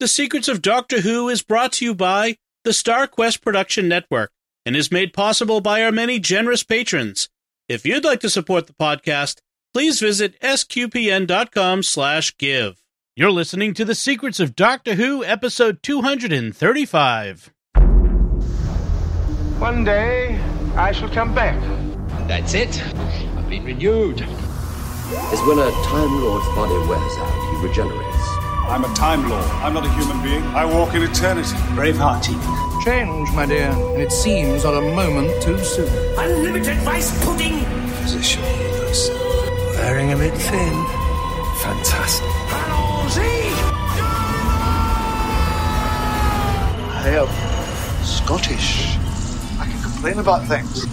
The Secrets of Doctor Who is brought to you by the Star Quest Production Network and is made possible by our many generous patrons. If you'd like to support the podcast, please visit sqpn.com slash give. You're listening to The Secrets of Doctor Who, episode 235. One day, I shall come back. That's it. I've been renewed. is when a Time Lord's body wears out, he regenerates. I'm a Time Lord. I'm not a human being. I walk in eternity. Braveheart, Tegan. Change, my dear, and it seems not a moment too soon. Unlimited rice pudding! Position healers. Wearing a bit thin. Fantastic. I am Scottish. I can complain about things.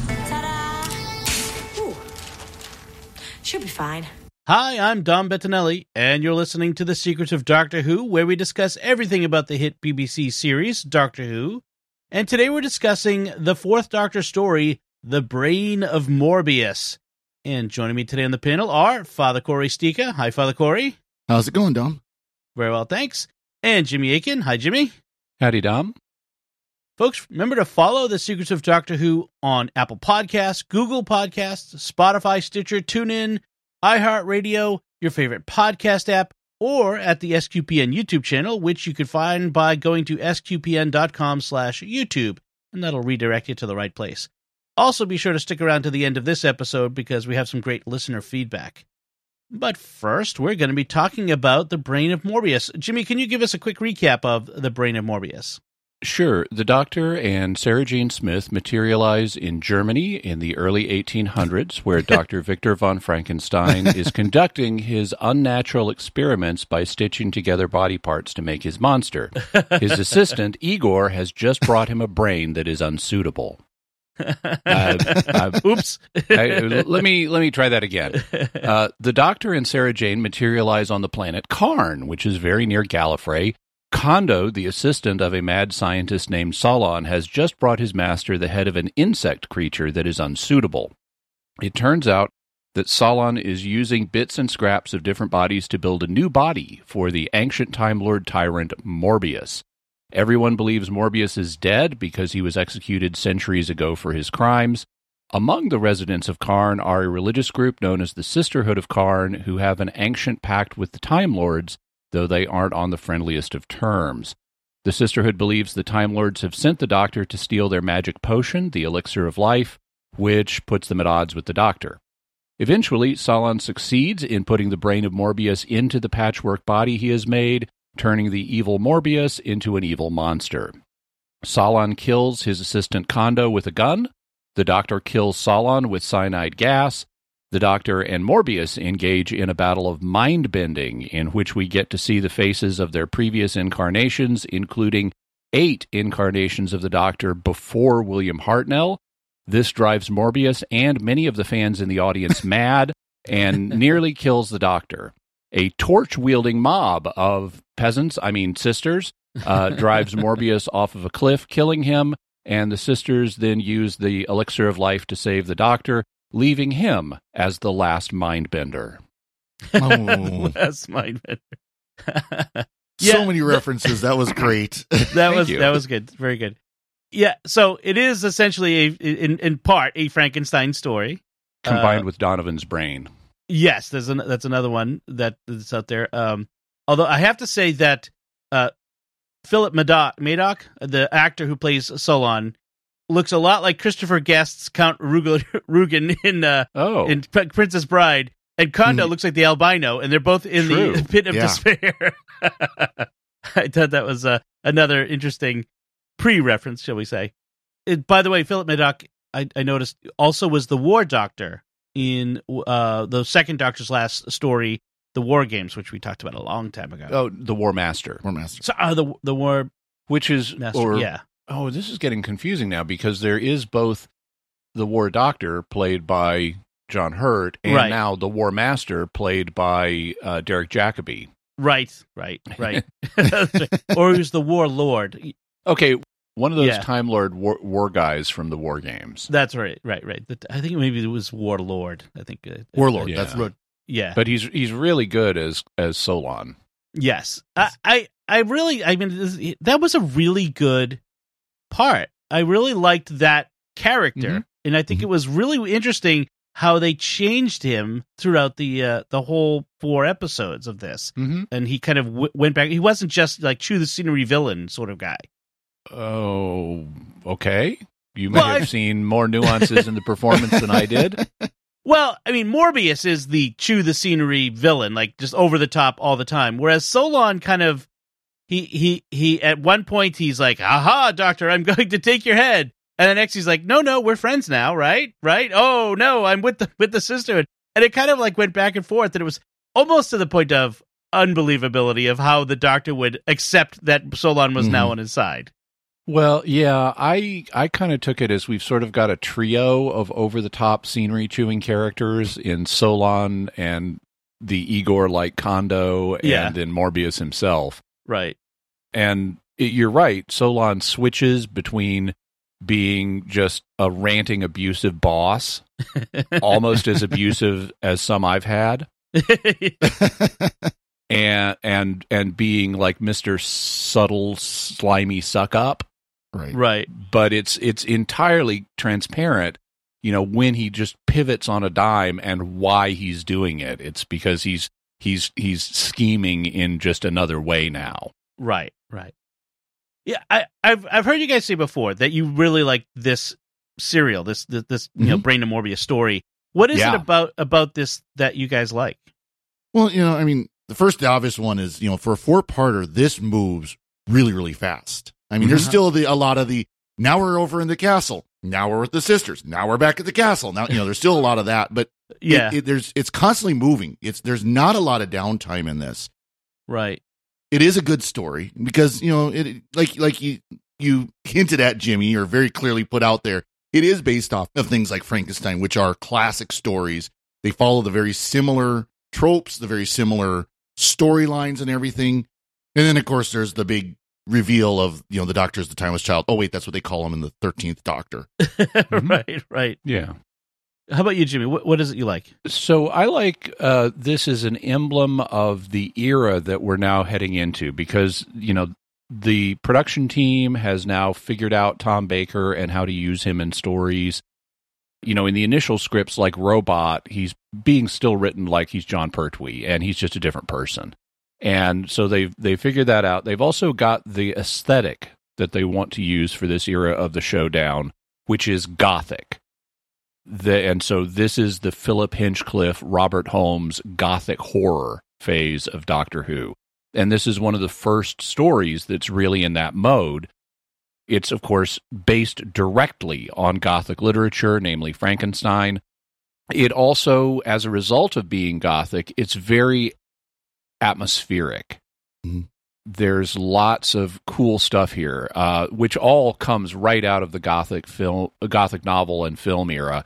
Ooh. Should be fine. Hi, I'm Dom Bettinelli, and you're listening to The Secrets of Doctor Who, where we discuss everything about the hit BBC series, Doctor Who. And today we're discussing the fourth Doctor story, The Brain of Morbius. And joining me today on the panel are Father Cory Sticha. Hi, Father Cory. How's it going, Dom? Very well, thanks. And Jimmy Akin. Hi, Jimmy. Howdy, Dom. Folks, remember to follow The Secrets of Doctor Who on Apple Podcasts, Google Podcasts, Spotify, Stitcher, TuneIn, iHeartRadio, your favorite podcast app, or at the SQPN YouTube channel, which you can find by going to sqpn.com slash YouTube, and that'll redirect you to the right place. Also, be sure to stick around to the end of this episode because we have some great listener feedback. But first, we're going to be talking about the Brain of Morbius. Jimmy, can you give us a quick recap of the Brain of Morbius? Sure. The Doctor and Sarah Jane Smith materialize in Germany in the early 1800s, where Dr. Victor von Frankenstein is conducting his unnatural experiments by stitching together body parts to make his monster. His assistant, Igor, has just brought him a brain that is unsuitable. Uh, uh, Oops. I- let me let me try that again. Uh, the Doctor and Sarah Jane materialize on the planet Karn, which is very near Gallifrey. Kondo, the assistant of a mad scientist named Solon, has just brought his master the head of an insect creature that is unsuitable. It turns out that Solon is using bits and scraps of different bodies to build a new body for the ancient Time Lord tyrant Morbius. Everyone believes Morbius is dead because he was executed centuries ago for his crimes. Among the residents of Karn are a religious group known as the Sisterhood of Karn, who have an ancient pact with the Time Lords, though they aren't on the friendliest of terms. The Sisterhood believes the Time Lords have sent the Doctor to steal their magic potion, the Elixir of Life, which puts them at odds with the Doctor. Eventually, Solon succeeds in putting the brain of Morbius into the patchwork body he has made, turning the evil Morbius into an evil monster. Solon kills his assistant Kondo with a gun. The Doctor kills Solon with cyanide gas. The Doctor and Morbius engage in a battle of mind bending, in which we get to see the faces of their previous incarnations, including eight incarnations of the Doctor before William Hartnell. This drives Morbius and many of the fans in the audience mad and nearly kills the Doctor. A torch wielding mob of peasants, I mean sisters, uh, drives Morbius off of a cliff, killing him, and the sisters then use the elixir of life to save the Doctor, leaving him as the last mindbender. Oh, That's mine. so many references. That was great. that was you. that was good. Very good. Yeah, so it is essentially a in in part a Frankenstein story. Combined Uh, with Donovan's brain. Yes, there's an, that's another one that that's out there. Um, although I have to say that uh, Philip Madoc, Madoc, the actor who plays Solon, looks a lot like Christopher Guest's Count Rugen in uh, Oh, in P- Princess Bride, and Kondo Mhm. looks like the albino, and they're both in True. the pit of Yeah. despair. I thought that was uh, another interesting pre-reference, shall we say? It, by the way, Philip Madoc, I, I noticed, also was the War Doctor in uh, the second Doctor's last story, the War Games, which we talked about a long time ago. oh, the War Master, War Master. So, uh, the the War which is Master, or yeah, oh, this is getting confusing now because there is both the War Doctor played by John Hurt and Right. now the War Master played by uh, Derek Jacobi. right, right, right. or he was the War Lord. Okay, one of those Yeah. Time Lord war, war guys from the War Games. That's right, right, right. I think maybe it was Warlord. I think uh, Warlord. Yeah. That's what. Yeah, But he's he's really good as as Solon. Yes, I, I I really, I mean, this, that was a really good part. I really liked that character, Mhm. and I think it was really interesting how they changed him throughout the uh, the whole four episodes of this. Mm-hmm. And he kind of w- went back. He wasn't just like chew the scenery villain sort of guy. Oh, okay. You may Well, have I- seen more nuances in the performance than I did. Well, I mean, Morbius is the chew the scenery villain, like just over the top all the time. Whereas Solon kind of he he he at one point he's like, "Aha, doctor, I'm going to take your head," and the next he's like, "No, no, we're friends now, right? Right? Oh no, I'm with the with the sisterhood," and it kind of like went back and forth, and it was almost to the point of unbelievability of how the doctor would accept that Solon was now Mhm. on his side. Well, yeah, I I kind of took it as we've sort of got a trio of over the top scenery chewing characters in Solon and the Igor like Kondo and Yeah. then Morbius himself. Right. And it, you're right, Solon switches between being just a ranting abusive boss, almost as abusive as some I've had. and and and being like Mr. Subtle slimy suck up. Right. Right. But it's it's entirely transparent, you know, when he just pivots on a dime and why he's doing it. It's because he's he's he's scheming in just another way now. Right, right. Yeah, I, I've I've heard you guys say before that you really like this serial, this this, this you know Mhm. Brain to Morbius story. What is Yeah. it about about this that you guys like? Well, you know, I mean, the first obvious one is, you know, for a four parter, this moves really, really fast. I mean, there's Mhm. still the, a lot of the, now we're over in the castle. Now we're with the sisters. Now we're back at the castle. Now, you know, there's still a lot of that, but it- Yeah, it, there's, it's constantly moving. It's, there's not a lot of downtime in this. right. It is a good story because, you know, it, like, like you, you hinted at Jimmy or very clearly put out there. It is based off of things like Frankenstein, which are classic stories. They follow the very similar tropes, the very similar storylines and everything. And then, of course, there's the big reveal of, you know, the doctor is the timeless child. Oh, wait, that's what they call him in the 13th Doctor. right, right. Yeah. How about you, Jimmy? What what is it you like? So I like uh, this is an emblem of the era that we're now heading into because you know the production team has now figured out Tom Baker and how to use him in stories. You know, in the initial scripts like Robot, he's being still written like he's Jon Pertwee and he's just a different person. And so they've they figured that out. They've also got the aesthetic that they want to use for this era of the showdown, which is gothic. The, and so this is the Philip Hinchcliffe, Robert Holmes gothic horror phase of Doctor Who. And this is one of the first stories that's really in that mode. It's, of course, based directly on Gothic literature, namely Frankenstein. It also, as a result of being Gothic, it's very atmospheric. Mhm. There's lots of cool stuff here, uh, which all comes right out of the Gothic film, Gothic novel and film era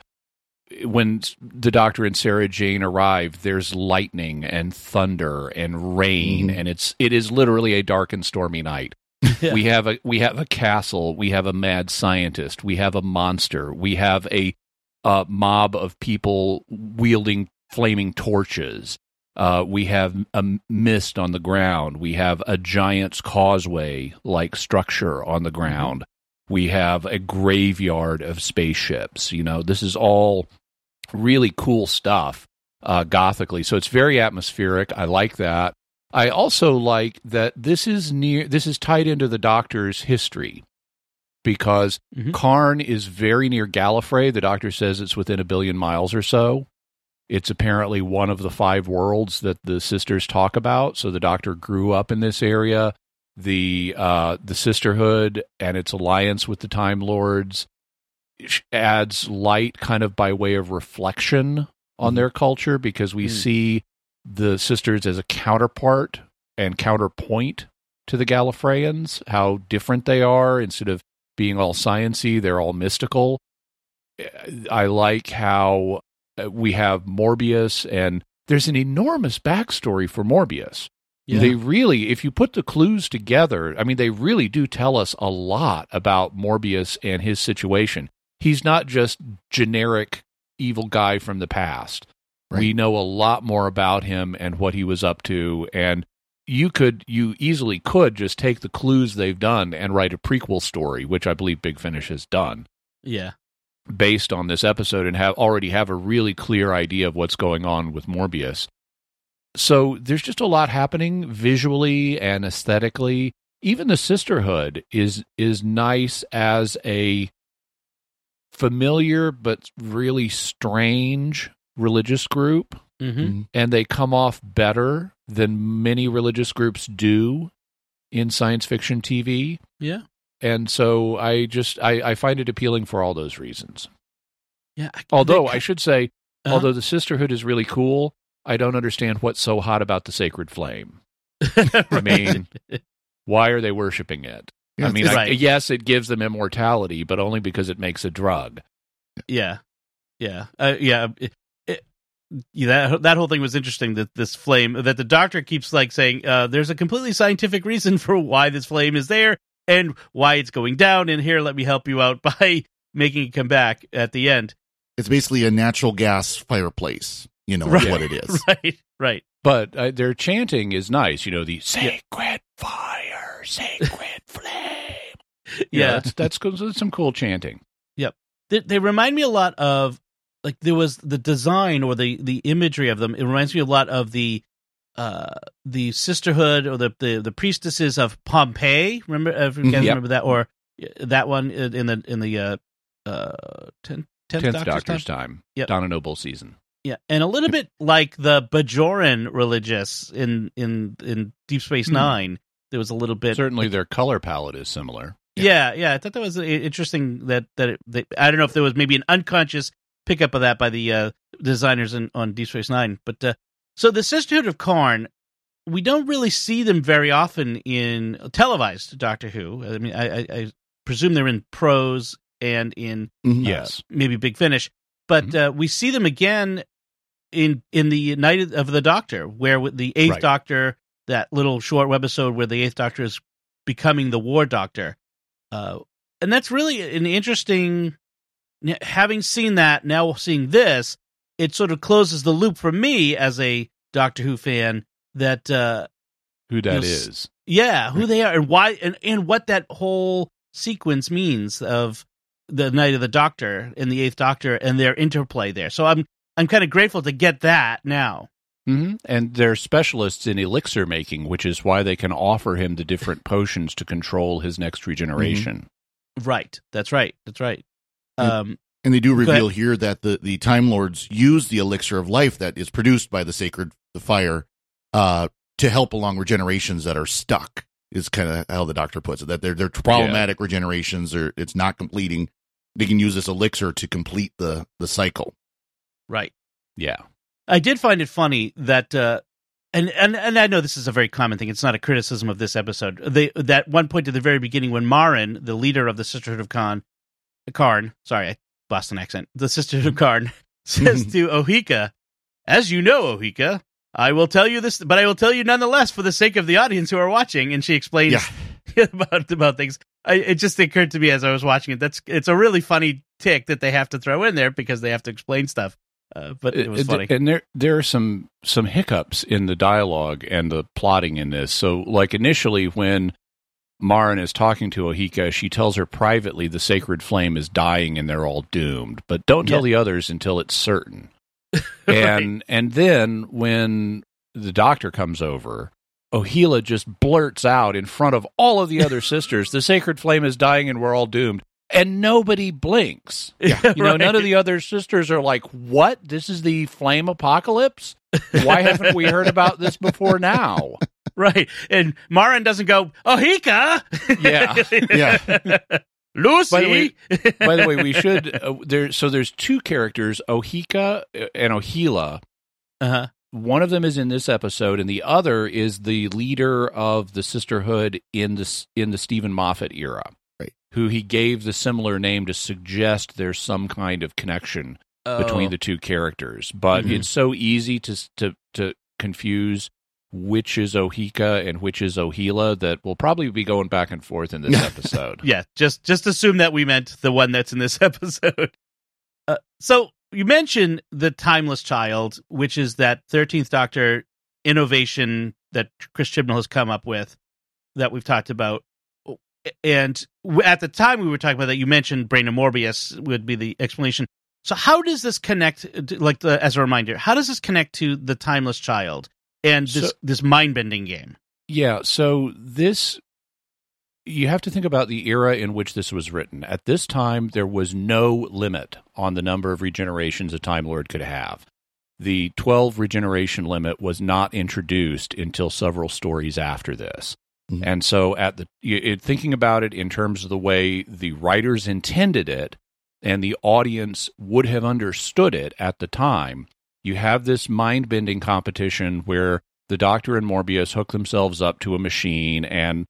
when the doctor and Sarah Jane arrive, there's lightning and thunder and rain, Mhm. and it's it is literally a dark and stormy night. Yeah. We have a we have a castle, we have a mad scientist, we have a monster, we have a, uh mob of people wielding flaming torches. Uh, we have a mist on the ground. We have a giant's causeway like structure on the ground. We have a graveyard of spaceships. You know, this is all really cool stuff uh, gothically. So it's very atmospheric. I like that. I also like that this is near. This is tied into the Doctor's history because Mhm. Karn is very near Gallifrey. The Doctor says it's within a billion miles or so. It's apparently one of the five worlds that the sisters talk about. So the Doctor grew up in this area. The uh, the Sisterhood and its alliance with the Time Lords adds light, kind of by way of reflection on their culture, because we Mm. see the sisters as a counterpart and counterpoint to the Gallifreyans. How different they are. Instead of being all sciency, they're all mystical. I like how Uh, we have Morbius, and there's an enormous backstory for Morbius. Yeah. They really, if you put the clues together, I mean, they really do tell us a lot about Morbius and his situation. He's not just generic evil guy from the past. We know a lot more about him and what he was up to. And you could you easily could just take the clues they've done and write a prequel story, which I believe Big Finish has done Yeah. Based on this episode and have already have a really clear idea of what's going on with Morbius. So there's just a lot happening visually and aesthetically. Even the sisterhood is is nice as a familiar but really strange religious group Mm-hmm. and they come off better than many religious groups do in science fiction TV. Yeah. And so I just I, I find it appealing for all those reasons. Yeah. I- Although they- I should say, Uh-huh. although the sisterhood is really cool, I don't understand what's so hot about the sacred flame. I mean, why are they worshiping it? I mean, I, yes, it gives them immortality, but only because it makes a drug. Yeah, yeah, uh, yeah. It, it, yeah, that that whole thing was interesting. That this flame, that the doctor keeps like saying, uh, "There's a completely scientific reason for why this flame is there and why it's going down." And here, let me help you out by making it come back at the end. It's basically a natural gas fireplace. You know Right. what it is. Right, right. But uh, their chanting is nice. You know, the sacred fire, sacred flame. You know, Yeah, that's, that's. That's some cool chanting. they, they remind me a lot of like there was the design or the the imagery of them. It reminds me a lot of the uh the sisterhood or the the, the priestesses of Pompeii. Remember, if you guys Mhm. Yep. remember that or uh, that one in the in the uh uh tenth tenth, Tenth Doctor's, Doctor's time? time. Yep. Donna Noble season. Yeah, and a little bit like the Bajoran religious in in in Deep Space Hmm. Nine. There was a little bit Certainly, their color palette is similar. yeah, yeah. I thought that was interesting. That that, it, that I don't know if there was maybe an unconscious pickup of that by the uh, designers in, on Deep Space Nine. But uh, so the Sisterhood of Karn, we don't really see them very often in televised Doctor Who. I mean, I, I, presume they're in prose and in Mhm. Yes. maybe Big Finish, but Mm-hmm. uh, we see them again in in the Night of the Doctor, where the Eighth Right. Doctor, that little short webisode where the Eighth Doctor is becoming the War Doctor, uh, and that's really an interesting. Having seen that, now seeing this, it sort of closes the loop for me as a Doctor Who fan. That uh, Who that You'll is? yeah, who they are and why and, and what that whole sequence means of the Night of the Doctor and the Eighth Doctor and their interplay there. So I'm I'm kind of grateful to get that now. Mm-hmm. And they're specialists in elixir making, which is why they can offer him the different potions to control his next regeneration. Right. That's right. That's right. Yeah. Um And they do reveal here that the, the Time Lords use the elixir of life that is produced by the sacred the fire uh, to help along regenerations that are stuck. Is kind of how the doctor puts it. That they're they're problematic regenerations or it's not completing. They can use this elixir to complete the the cycle. right. Yeah. I did find it funny that uh and, and and I know this is a very common thing. It's not a criticism of this episode. They that one point at the very beginning when Marin, the leader of the Sisterhood of Khan, Karn, sorry, I Boston accent, the Sisterhood of Karn, says to Ohica, "As you know, Ohica, I will tell you this, but I will tell you nonetheless for the sake of the audience who are watching." And she explains about about things. I, it just occurred to me as I was watching it. That's it's a really funny tick that they have to throw in there because they have to explain stuff. Uh, but it was funny. And there there are some some hiccups in the dialogue and the plotting in this. So like initially when Marin is talking to Ohica, she tells her privately the sacred flame is dying and they're all doomed. But don't tell Yeah. the others until it's certain. And and then when the doctor comes over, Ohila just blurts out in front of all of the other sisters, the sacred flame is dying and we're all doomed. And nobody blinks. Yeah, You know, none of the other sisters are like, "What? This is the flame apocalypse? Why haven't we heard about this before now?" Right. And Marin doesn't go, Ohica! Yeah. Yeah. Lucy! By the way, by the way, we should uh, there. So there's two characters, Ohica and Ohila. uh-huh. One of them is in this episode, and the other is the leader of the sisterhood in the in the Steven Moffat era, Right. Who he gave the similar name to suggest there's some kind of connection between Oh. the two characters. But Mhm. it's so easy to to to confuse which is Ohica and which is Ohila that we'll probably be going back and forth in this episode. Yeah, just just assume that we meant the one that's in this episode. Uh, so you mentioned the Timeless Child, which is that Thirteenth Doctor innovation that Chris Chibnall has come up with that we've talked about. And at the time we were talking about that, you mentioned Brain of Morbius would be the explanation. So how does this connect? Like the, as a reminder, how does this connect to the Timeless Child and this So- this mind bending game? Yeah, so this you have to think about the era in which this was written. At this time, there was no limit on the number of regenerations a Time Lord could have. The 12 regeneration limit was not introduced until several stories after this. Mhm. And so, at the it, thinking about it in terms of the way the writers intended it and the audience would have understood it at the time, you have this mind bending competition where the Doctor and Morbius hook themselves up to a machine, and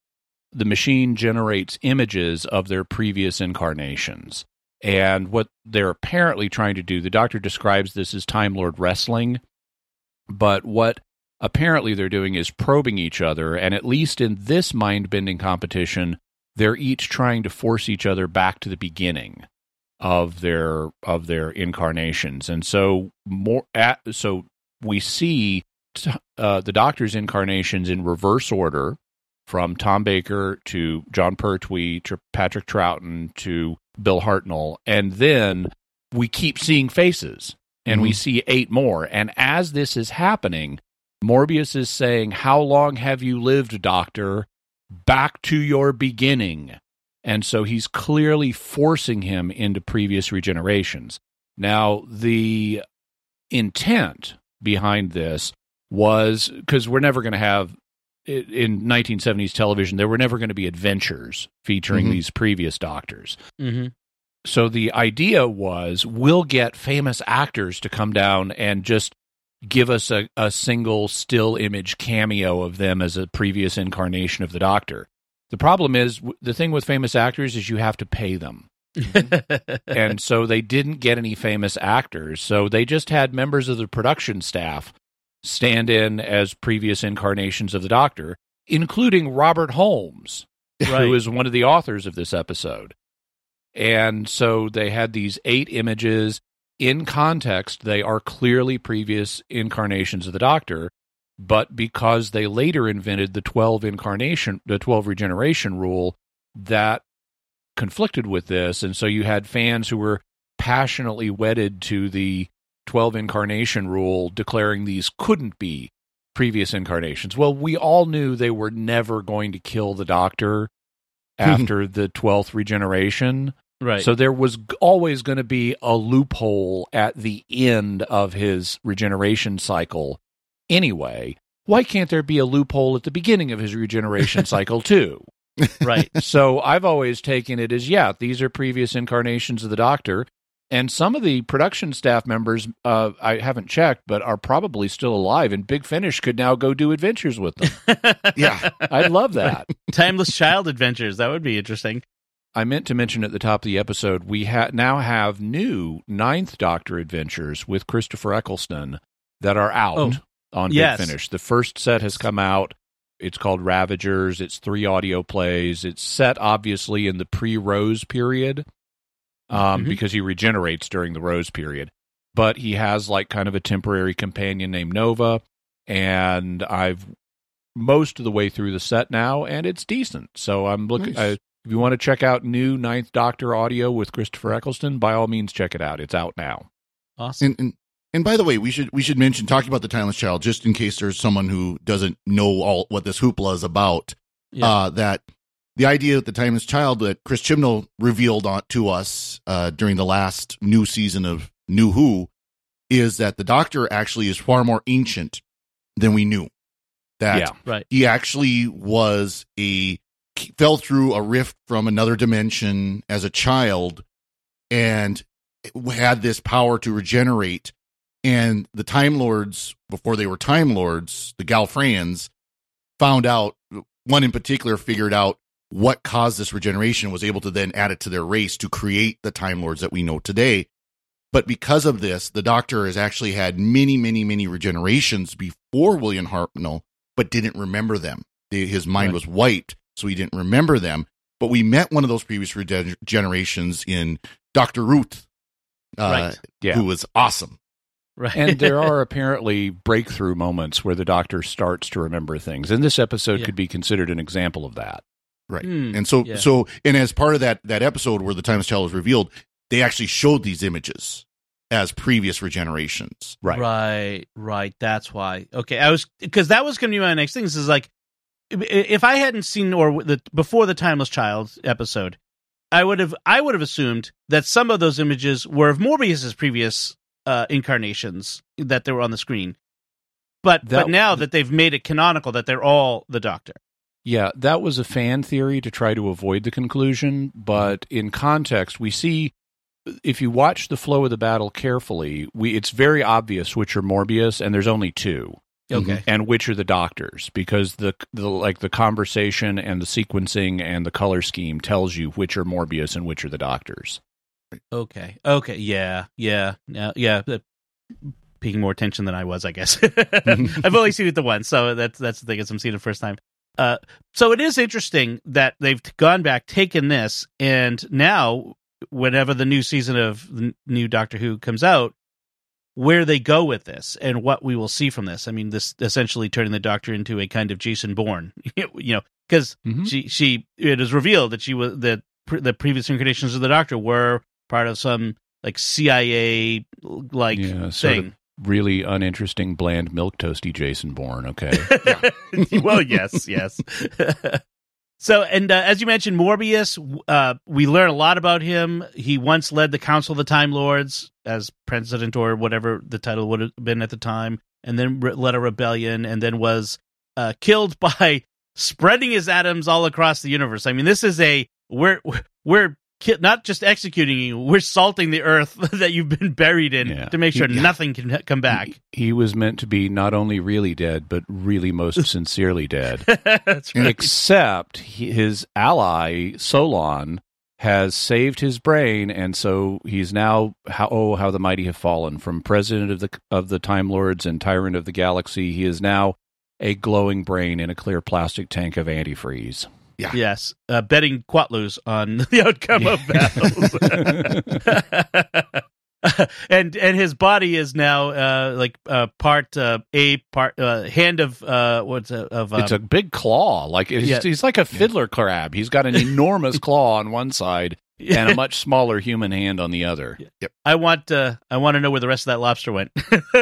the machine generates images of their previous incarnations. And what they're apparently trying to do, the Doctor describes this as Time Lord wrestling, but what apparently they're doing is probing each other. And at least in this mind bending competition, they're each trying to force each other back to the beginning of their of their incarnations. And so more at so we see t- uh, the Doctor's incarnations in reverse order from Tom Baker to Jon Pertwee to Patrick Troughton to Bill Hartnell, and then we keep seeing faces, and we see eight more. And as this is happening, Morbius is saying, "How long have you lived, Doctor? Back to your beginning." And so he's clearly forcing him into previous regenerations. Now, the intent behind this was because we're never going to have in 1970s television, there were never going to be adventures featuring Mhm. these previous doctors. Mm-hmm. So the idea was we'll get famous actors to come down and just give us a, a single still image cameo of them as a previous incarnation of the doctor. The problem is the thing with famous actors is you have to pay them. Mm-hmm. and so they didn't get any famous actors. So they just had members of the production staff stand in as previous incarnations of the Doctor, including Robert Holmes, Right. who is one of the authors of this episode. And so they had these eight images. In context, they are clearly previous incarnations of the Doctor, but because they later invented the 12 incarnation, the 12 regeneration rule, that conflicted with this. And so you had fans who were passionately wedded to the 12 incarnation rule, declaring these couldn't be previous incarnations. Well, we all knew they were never going to kill the Doctor hmm. after the 12th regeneration. Right. So there was always going to be a loophole at the end of his regeneration cycle anyway. Why can't there be a loophole at the beginning of his regeneration cycle too? right. So I've always taken it as yeah, these are previous incarnations of the Doctor, and some of the production staff members uh, I haven't checked, but are probably still alive. And Big Finish could now go do adventures with them. Yeah. I'd love that. Timeless Child Adventures. That would be interesting. I meant to mention at the top of the episode, we ha- now have new Ninth Doctor adventures with Christopher Eccleston that are out Oh, on yes. Big Finish. The first set has come out. It's called Ravagers. It's three audio plays. It's set obviously in the pre-Rose period um, Mhm. because he regenerates during the Rose period. But he has like kind of a temporary companion named Nova, and I've most of the way through the set now, and it's decent. So I'm looking. Nice. I, if you want to check out new Ninth Doctor audio with Christopher Eccleston, by all means, check it out. It's out now. Awesome. And, and and by the way, we should we should mention talking about the Timeless Child just in case there's someone who doesn't know all what this hoopla is about. Yeah. Uh, that the idea of the Timeless Child that Chris Chibnall revealed on, to us uh, during the last new season of New Who is that the Doctor actually is far more ancient than we knew. That Yeah. Right. he actually was a fell through a rift from another dimension as a child and had this power to regenerate and the time lords before they were time lords the Gallifreyans found out one in particular figured out what caused this regeneration was able to then add it to their race to create the time lords that we know today. But because of this the doctor has actually had many many many regenerations before william hartnell but didn't remember them. The- his mind Right. was wiped so he didn't remember them. But we met one of those previous regenerations in dr ruth uh, Yeah. who was awesome right. and there are apparently breakthrough moments where the doctor starts to remember things. And this episode Yeah. could be considered an example of that. Right. Hmm, and so yeah. so and as part of that that episode where the timeless child was revealed, they actually showed these images as previous regenerations. Right. Right, right. That's why. Okay, I was because that was going to be my next thing. This is like if I hadn't seen or the before the Timeless Child episode, I would have I would have assumed that some of those images were of Morbius's previous uh, incarnations that they were on the screen. But That- but now that they've made it canonical that they're all the Doctor. Yeah, that was a fan theory to try to avoid the conclusion, but in context, we see if you watch the flow of the battle carefully, we it's very obvious which are Morbius and there's only two. Okay. And which are the doctors because the the like the conversation and the sequencing and the color scheme tells you which are Morbius and which are the doctors. Okay. Okay. Yeah. Yeah. Yeah. Yeah. Paying more attention than I was, I guess. I've only seen it the once, so that's that's the thing. Is I'm seeing it the first time. Uh, so it is interesting that they've gone back, taken this, and now, whenever the new season of the new Doctor Who comes out, where they go with this and what we will see from this. I mean, this essentially turning the Doctor into a kind of Jason Bourne, you know, because Mhm. she she it is revealed that she was that the previous incarnations of the Doctor were part of some like CIA like Yeah, thing. really uninteresting, bland milk toasty Jason Bourne. Okay, well, yes, yes. so, and uh, as you mentioned, Morbius, uh, we learn a lot about him. He once led the Council of the Time Lords as president or whatever the title would have been at the time, and then re- led a rebellion, and then was uh, killed by spreading his atoms all across the universe. I mean, this is a we're we're ki- not just executing you; we're salting the earth that you've been buried in Yeah. to make sure Yeah. nothing can come back. he was meant to be not only really dead but really most sincerely dead. That's right. except he, his ally Solon has saved his brain, and so he's now how oh how the mighty have fallen from president of the of the Time Lords and tyrant of the galaxy. He is now a glowing brain in a clear plastic tank of antifreeze. Yes, uh, betting Quatloos on the outcome of battles. and and his body is now uh, like uh, part uh, a part uh, hand of uh, what's uh, of um, it's a big claw, like it's, Yeah. he's like a fiddler crab. He's got an enormous claw on one side and a much smaller human hand on the other. I want uh, I want to know where the rest of that lobster went.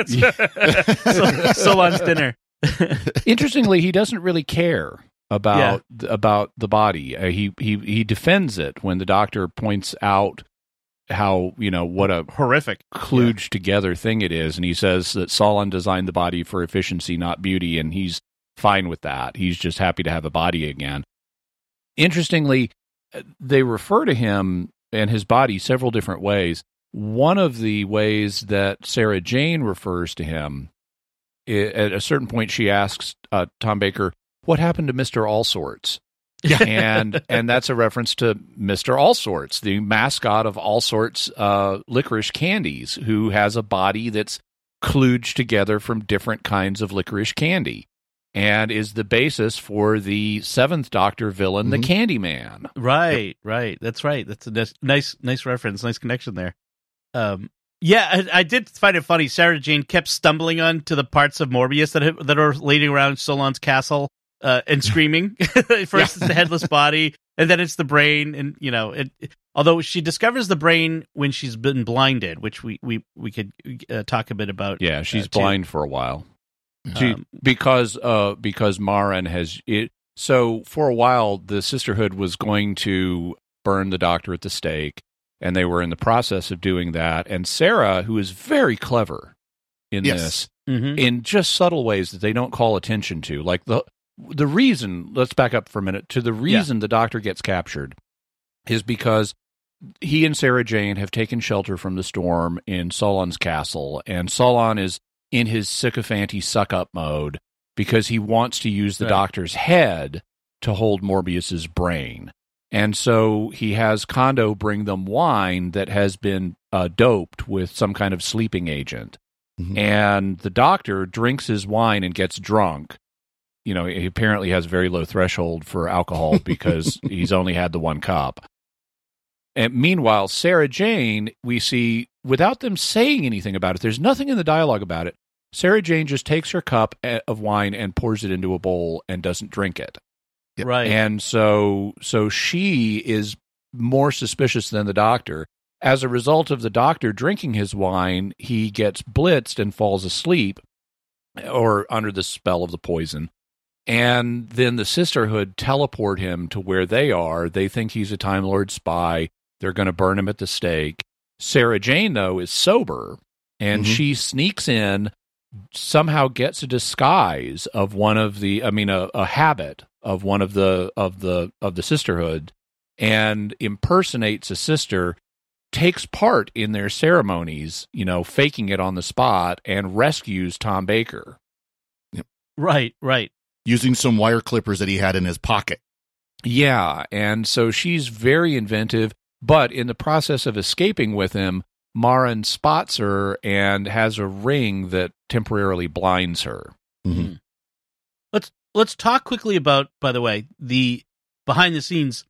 so, Solon's dinner. Interestingly, he doesn't really care about about the body. Uh, he he he defends it when the doctor points out how you know what a Horrific. kludged together thing it is, and he says that Solon designed the body for efficiency, not beauty, and he's fine with that. He's just happy to have a body again. Interestingly, uh, they refer to him and his body several different ways. One of the ways that Sarah Jane refers to him, at a certain point, she asks uh, Tom Baker, "What happened to Mister All Sorts?" and and that's a reference to Mister All Sorts, the mascot of All Sorts uh, licorice candies, who has a body that's kludged together from different kinds of licorice candy, and is the basis for the Seventh Doctor villain, the Candyman. Right, right. That's right. That's a nice, nice, nice reference. Nice connection there. Um, yeah, I, I did find it funny. Sarah Jane kept stumbling on to the parts of Morbius that that are leading around Solon's castle uh, and screaming. First, it's the headless body, and then it's the brain. And you know, it, although she discovers the brain when she's been blinded, which we we we could uh, talk a bit about. Yeah, she's uh, blind for a while. She, Um, because uh because Marin has it so for a while the sisterhood was going to burn the doctor at the stake and they were in the process of doing that and Sarah who is very clever in Yes. this mhm. in just subtle ways that they don't call attention to like the the reason let's back up for a minute to the reason the doctor gets captured is because he and Sarah Jane have taken shelter from the storm in Solon's castle, and Solon is in his sycophanty suck up mode because he wants to use the Right. doctor's head to hold Morbius's brain. And so he has Kondo bring them wine that has been uh, doped with some kind of sleeping agent. Mhm. And the doctor drinks his wine and gets drunk. You know, he apparently has very low threshold for alcohol because he's only had the one cup. And meanwhile, Sarah Jane, we see without them saying anything about it, there's nothing in the dialogue about it. Sarah Jane just takes her cup eh, of wine and pours it into a bowl and doesn't drink it. Right. And so so she is more suspicious than the doctor. As a result of the doctor drinking his wine, he gets blitzed and falls asleep or under the spell of the poison. And then the sisterhood teleport him to where they are. They think he's a Time Lord spy. They're going to burn him at the stake. Sarah Jane, though, is sober and Mhm. she sneaks in, somehow gets a disguise of one of the, I mean, a, a habit of one of the, of the, of the sisterhood and impersonates a sister, takes part in their ceremonies, you know, faking it on the spot and rescues Tom Baker. right, right. Using some wire clippers that he had in his pocket. Yeah, and so she's very inventive, but in the process of escaping with him, Marin spots her and has a ring that temporarily blinds her. Mm-hmm. Let's let's talk quickly about, by the way, the behind the scenes.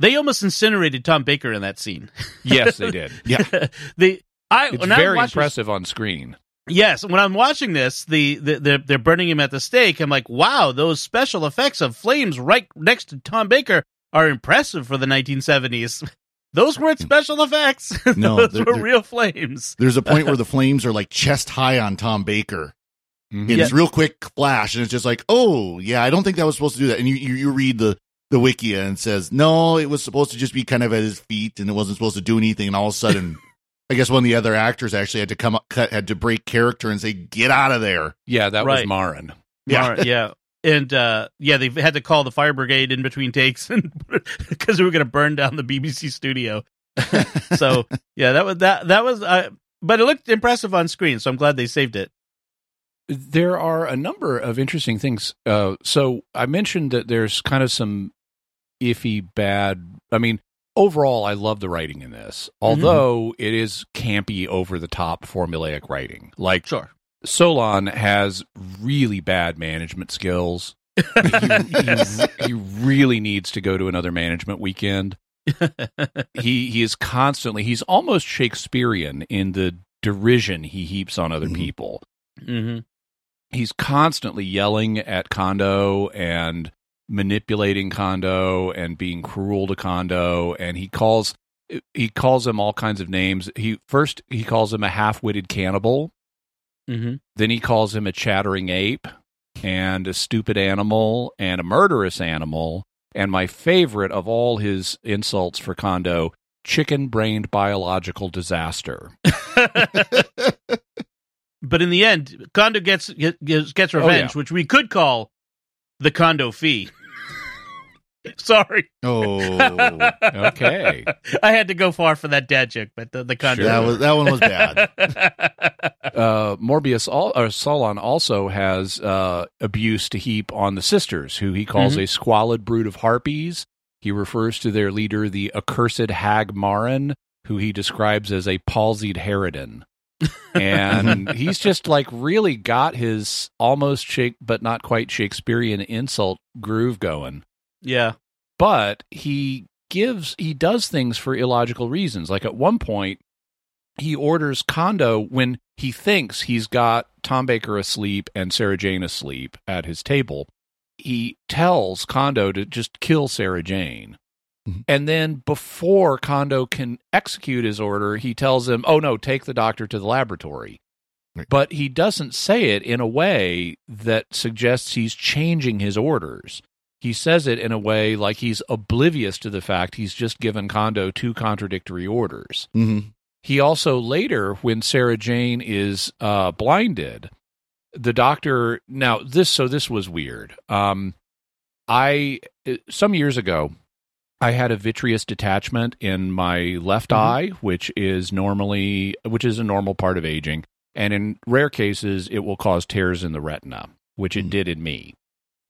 They almost incinerated Tom Baker in that scene. Yes, they did. Yeah. the I It's when I very watched this- impressive on screen. Yes, when I'm watching this, the, the they're, they're burning him at the stake. I'm like, wow, those special effects of flames right next to Tom Baker are impressive for the 1970s. Those weren't special effects. No, those they're- were they're- real flames. There's a point where the flames are like chest high on Tom Baker. Mhm. And it's real quick flash, and it's just like, oh yeah, I don't think that was supposed to do that. And you you, you read the the wiki and it says no, it was supposed to just be kind of at his feet, and it wasn't supposed to do anything. And all of a sudden, I guess one of the other actors actually had to come up, cut, had to break character and say, get out of there. Yeah, that was Right. Marin. Yeah. Mar- yeah. And uh, yeah, they had to call the fire brigade in between takes because we were going to burn down the BBC studio. so yeah, that was that that was. Uh, but it looked impressive on screen, so I'm glad they saved it. There are a number of interesting things. Uh, so I mentioned that there's kind of some iffy, bad. I mean, overall, I love the writing in this, although it is campy, over the top, formulaic writing. Like Sure. Solon has really bad management skills. he, he, he really needs to go to another management weekend. he he is constantly he's almost Shakespearean in the derision he heaps on other Mhm. people. hmm He's constantly yelling at Kondo and manipulating Kondo and being cruel to Kondo and he calls he calls him all kinds of names. He first he calls him a half-witted cannibal hmm then he calls him a chattering ape and a stupid animal and a murderous animal. And my favorite of all his insults for Kondo, chicken brained biological disaster. But in the end, Kondo gets gets, gets Oh, revenge, yeah. which we could call the condo fee. Sorry, Oh, Okay. I had to go far for that dad joke, but the, the Kondo. that was that one was bad. Uh, Morbius all, or Solon also has uh, abuse to heap on the sisters, who he calls a squalid brood of harpies. He refers to their leader, the accursed hag Marin, who he describes as a palsied harridan. And he's just like really got his almost shake but not quite Shakespearean insult groove going. yeah, But he gives he does things for illogical reasons. Like at one point, he orders Kondo when he thinks he's got Tom Baker asleep and Sarah Jane asleep at his table. He tells Kondo to just kill Sarah Jane. Mhm. And then before Kondo can execute his order, he tells him, "Oh no, take the doctor to the laboratory." Right. But he doesn't say it in a way that suggests he's changing his orders. He says it in a way like he's oblivious to the fact he's just given Kondo two contradictory orders. hmm He also later, when Sarah Jane is uh, blinded, the doctor. Now this, so this was weird. Um, I some years ago, I had a vitreous detachment in my left eye, which is normally, which is a normal part of aging, and in rare cases, it will cause tears in the retina, which it Mm. did in me.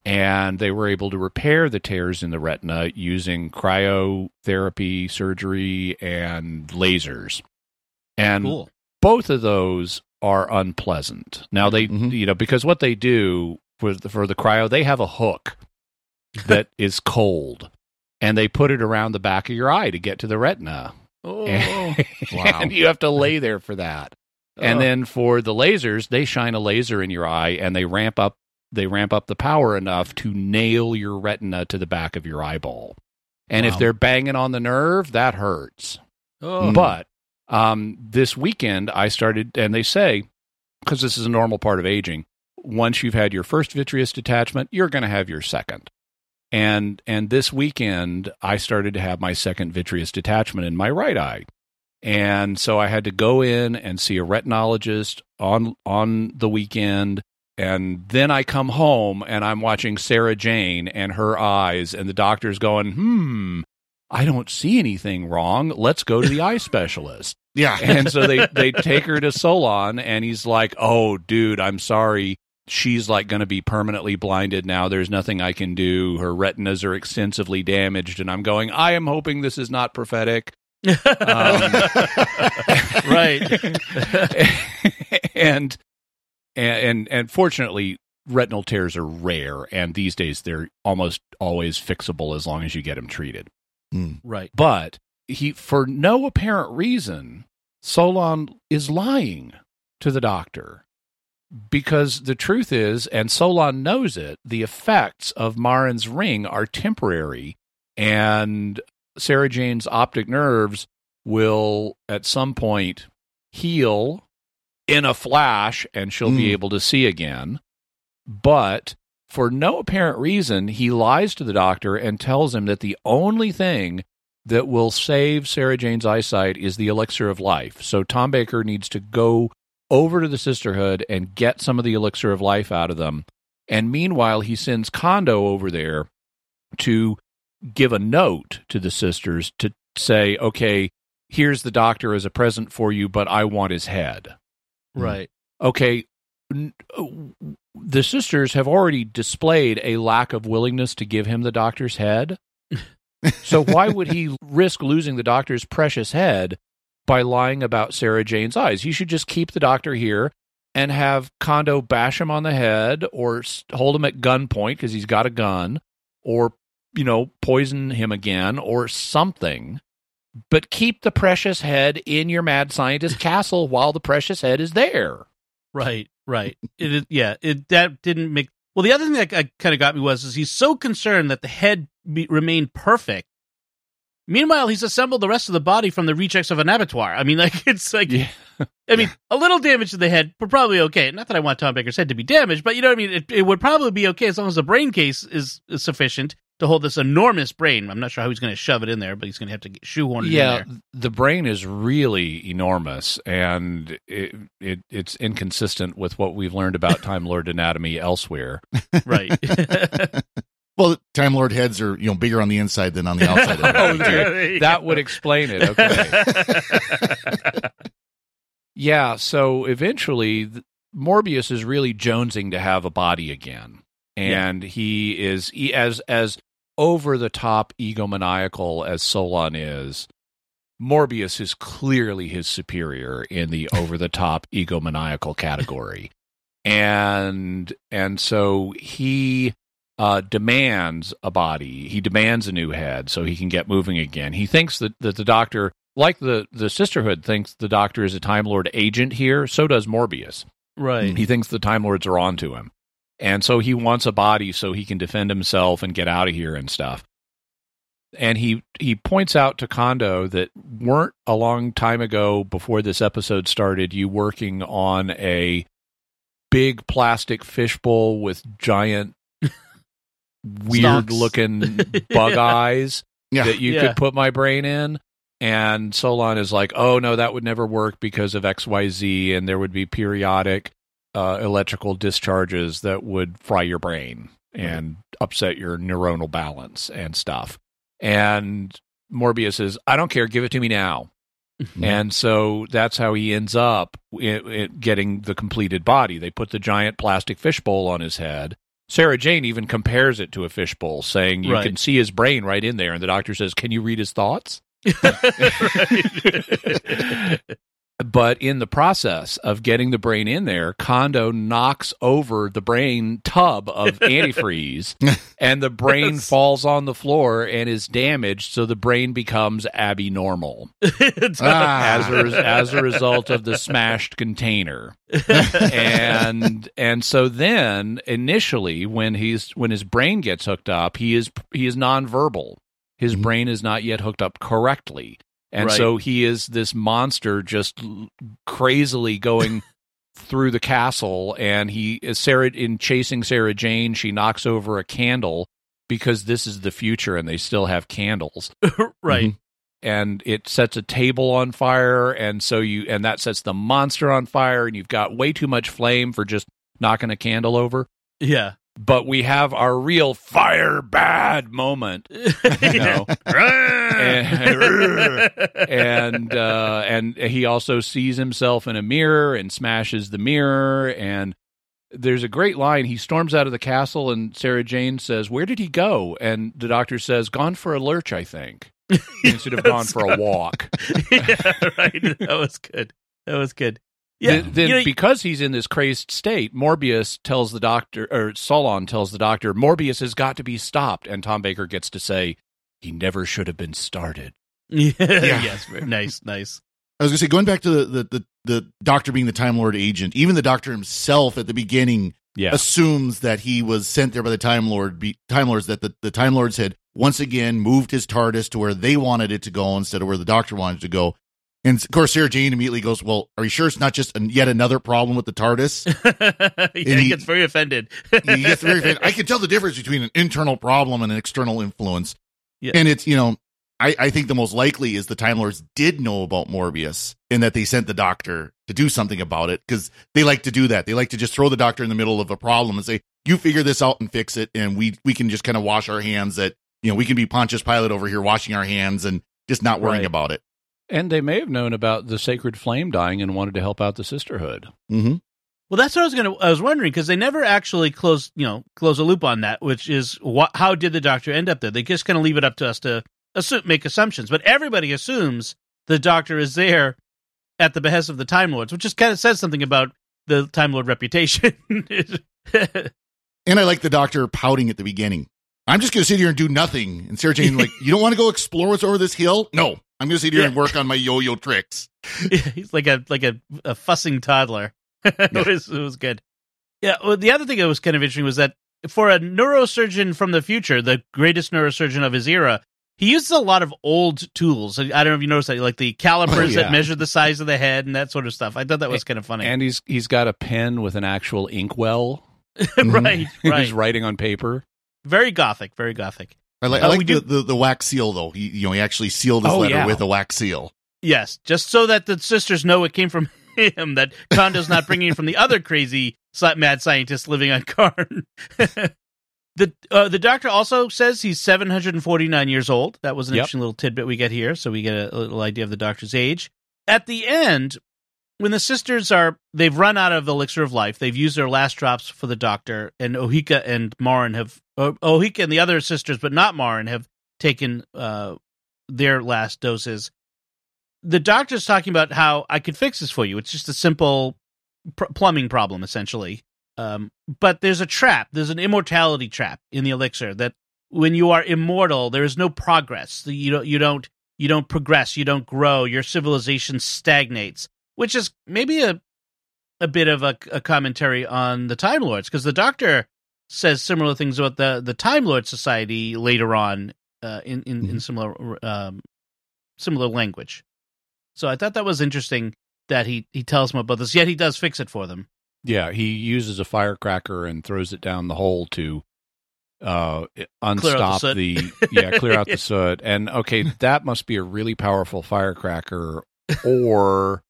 And they were able to repair the tears in the retina using cryotherapy, surgery, and lasers. And cool. both of those are unpleasant. Now they, Mhm. you know, because what they do for the, for the cryo, they have a hook that is cold, and they put it around the back of your eye to get to the retina. Oh, and, Wow. and you have to lay there for that. And Oh. then for the lasers, they shine a laser in your eye and they ramp up they ramp up the power enough to nail your retina to the back of your eyeball. And if they're banging on the nerve, that hurts. oh, But um, this weekend, I started, and they say, because this is a normal part of aging, once you've had your first vitreous detachment, you're going to have your second. And and this weekend, I started to have my second vitreous detachment in my right eye, and so I had to go in and see a retinologist on on the weekend. And then I come home and I'm watching Sarah Jane and her eyes, and the doctor's going, "Hmm, I don't see anything wrong. Let's go to the eye specialist." Yeah. and so they they take her to Solon, and he's like, "Oh, dude, I'm sorry. She's like going to be permanently blinded now. There's nothing I can do. Her retinas are extensively damaged." And I'm going, "I am hoping this is not prophetic." Um, right. and and and fortunately, retinal tears are rare, and these days they're almost always fixable as long as you get them treated. right. But he, for no apparent reason, Solon is lying to the doctor because the truth is, and Solon knows it, the effects of Maren's ring are temporary, and Sarah Jane's optic nerves will at some point heal in a flash, and she'll be Mm. able to see again. But for no apparent reason, he lies to the doctor and tells him that the only thing that will save Sarah Jane's eyesight is the elixir of life. So Tom Baker needs to go over to the sisterhood and get some of the elixir of life out of them. And meanwhile, he sends Condo over there to give a note to the sisters to say, okay, here's the doctor as a present for you, but I want his head. Hmm. Right. Okay, uh, the sisters have already displayed a lack of willingness to give him the doctor's head. so why would he risk losing the doctor's precious head by lying about Sarah Jane's eyes? You should just keep the doctor here and have Condo bash him on the head or hold him at gunpoint because he's got a gun or you know poison him again or something but keep the precious head in your mad scientist castle while the precious head is there Right, right. It is, yeah. It that didn't make. Well, the other thing that uh, kind of got me was is he's so concerned that the head be, remained perfect. Meanwhile, he's assembled the rest of the body from the rejects of an abattoir. I mean, like it's like, Yeah. I mean, a little damage to the head, but probably okay. Not that I want Tom Baker's head to be damaged, but you know what I mean. It, it would probably be okay as long as the brain case is, is sufficient to hold this enormous brain. I'm not sure how he's going to shove it in there, but he's going to have to shoehorn it yeah in there. the brain is really enormous and it, it it's inconsistent with what we've learned about time lord anatomy elsewhere Right. Well, Time Lord heads are you know bigger on the inside than on the outside. of Oh, the that would explain it okay. Yeah so eventually morbius is really jonesing to have a body again. And he is he, as as over the top egomaniacal as solon is morbius is clearly his superior in the over the top egomaniacal category. And and so he uh, demands a body. He demands a new head so he can get moving again. He thinks that, that the doctor, like the, the sisterhood, thinks the doctor is a Time Lord agent here. So does Morbius. right. He thinks the Time Lords are onto him. And so he wants a body so he can defend himself and get out of here and stuff. And he he points out to Condo that weren't a long time ago before this episode started you working on a big plastic fishbowl with giant weird looking bug Yeah. eyes Yeah. that you Yeah. could put my brain in. And Solon is like, oh, no, that would never work because of XYZ, and there would be periodic uh, electrical discharges that would fry your brain and upset your neuronal balance and stuff. And Morbius is, I don't care, give it to me now. And so that's how he ends up i i getting the completed body. They put the giant plastic fishbowl on his head. Sarah Jane even compares it to a fishbowl, saying you Right. can see his brain right in there. And the doctor says, Can you read his thoughts? But in the process of getting the brain in there, Condo knocks over the brain tub of antifreeze, and the brain Yes. falls on the floor and is damaged. So the brain becomes abnormal Ah. as a, as a result of the smashed container. and and so then initially when he's when his brain gets hooked up, he is he is nonverbal. His brain is not yet hooked up correctly. And Right. so he is this monster just crazily going through the castle and he is Sarah in chasing Sarah Jane, she knocks over a candle because this is the future and they still have candles right. Mm-hmm. and it sets a table on fire and so you and that sets the monster on fire and you've got way too much flame for just knocking a candle over Yeah. But we have our real fire bad moment you know and and, uh, and he also sees himself in a mirror and smashes the mirror and there's a great line he storms out of the castle and sarah jane says where did he go and the doctor says gone for a lurch i think instead of gone for a walk yeah, right. That was good. That was good. Yeah. then, then you know, because he's in this crazed state, Morbius tells the doctor, or Solon tells the doctor, Morbius has got to be stopped. And Tom Baker gets to say, he never should have been started. yeah. Yes. Nice. Nice. I was going to say, going back to the, the the the doctor being the Time Lord agent, even the doctor himself at the beginning Yeah. assumes that he was sent there by the Time Lord, be, Time Lords, that the, the Time Lords had once again moved his TARDIS to where they wanted it to go instead of where the doctor wanted it to go. And of course, Sarah Jane immediately goes, "Well, are you sure it's not just an, yet another problem with the TARDIS?" yeah, he, he- gets very offended. he gets very offended. I can tell the difference between an internal problem and an external influence. Yeah. And it's, you know, I, I think the most likely is the Time Lords did know about Morbius and that they sent the doctor to do something about it because they like to do that. They like to just throw the doctor in the middle of a problem and say, you figure this out and fix it. And we, we can just kind of wash our hands that, you know, we can be Pontius Pilate over here washing our hands and just not worrying Right. about it. And they may have known about the sacred flame dying and wanted to help out the sisterhood. Mm-hmm. Well, that's what I was gonna. I was wondering because they never actually close, you know, close a loop on that, which is what? How did the doctor end up there? They just kind of leave it up to us to assume, make assumptions, but everybody assumes the doctor is there at the behest of the Time Lords, which just kind of says something about the Time Lord reputation. And I like the doctor pouting at the beginning. I'm just going to sit here and do nothing. And Sarah Jane, like, you don't want to go explore what's over this hill? No, I'm going to sit here Yeah. and work on my yo-yo tricks. He's like a like a, a fussing toddler. it, was, it was good. Yeah. Well, the other thing that was kind of interesting was that for a neurosurgeon from the future, the greatest neurosurgeon of his era, he uses a lot of old tools. I I don't know if you noticed that, like the calipers Oh, yeah. that measure the size of the head and that sort of stuff. I thought that was kind of funny. And he's he's got a pen with an actual inkwell. right, right. he's writing on paper. Very gothic. Very gothic. I like, Uh, I we like do- the, the, the wax seal, though. He, you know, he actually sealed his Oh, letter yeah. with a wax seal. Yes, just so that the sisters know it came from him. That Condo's not bringing it from the other crazy mad scientist living on Karn. the uh, the doctor also says he's 749 years old. That was an Yep. interesting little tidbit we get here, so we get a, a little idea of the doctor's age. At the end, when the sisters are they've run out of elixir of life, they've used their last drops for the doctor, and Ohica and Maren have uh, Ohica and the other sisters, but not Maren, have taken uh, their last doses the doctor's talking about how I could fix this for you. It's just a simple pr- plumbing problem, essentially. Um, but there's a trap. There's an immortality trap in the elixir that when you are immortal, there is no progress. You don't. You don't. You don't progress. You don't grow. Your civilization stagnates, which is maybe a a bit of a, a commentary on the Time Lords, because the Doctor says similar things about the the Time Lord Society later on uh, in in, in similar um, similar language. So I thought that was interesting that he he tells them about this. Yet he does fix it for them. Yeah, he uses a firecracker and throws it down the hole to uh unstop soot. the, yeah clear out the soot and okay that must be a really powerful firecracker or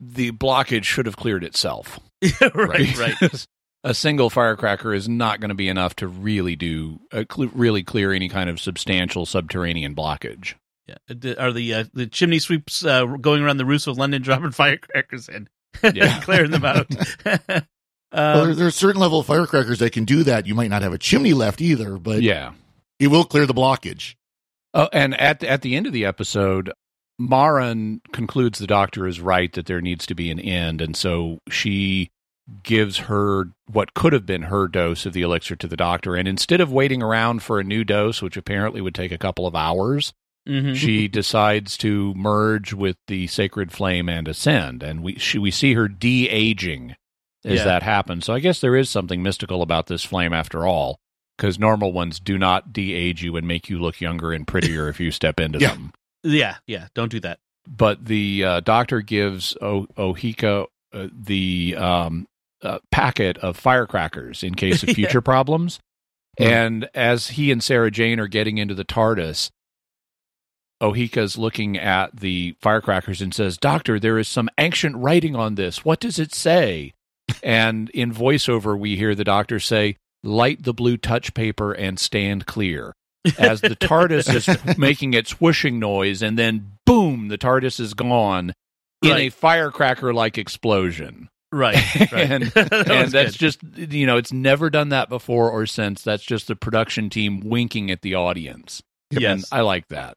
the blockage should have cleared itself right, right. Because a single firecracker is not going to be enough to really do uh, cle really clear any kind of substantial subterranean blockage Yeah. Are the uh, the chimney sweeps uh, going around the roofs of London dropping firecrackers in, Yeah. clearing them out? well, um, there, there's a certain level of firecrackers that can do that. You might not have a chimney left either, but yeah it will clear the blockage. Oh, and at the, at the end of the episode, Maren concludes the doctor is right that there needs to be an end, and so she gives her what could have been her dose of the elixir to the doctor. And instead of waiting around for a new dose, which apparently would take a couple of hours, Mhm. she decides to merge with the sacred flame and ascend. And we she, we see her de aging as Yeah. that happens. So I guess there is something mystical about this flame after all, because normal ones do not de age you and make you look younger and prettier if you step into Yeah. them. yeah, yeah. Don't do that. But the uh, doctor gives o- Ohica uh, the um, uh, packet of firecrackers in case of Yeah. future problems. And as he and Sarah Jane are getting into the TARDIS, Ohica's looking at the firecrackers and says, Doctor, there is some ancient writing on this. What does it say? and in voiceover, we hear the doctor say, Light the blue touch paper and stand clear. As the TARDIS is making its whooshing noise, and then boom, the TARDIS is gone in a firecracker like explosion. Right. right. and That and that's good. just you know it's never done that before or since that's just the production team winking at the audience Yes. and i like that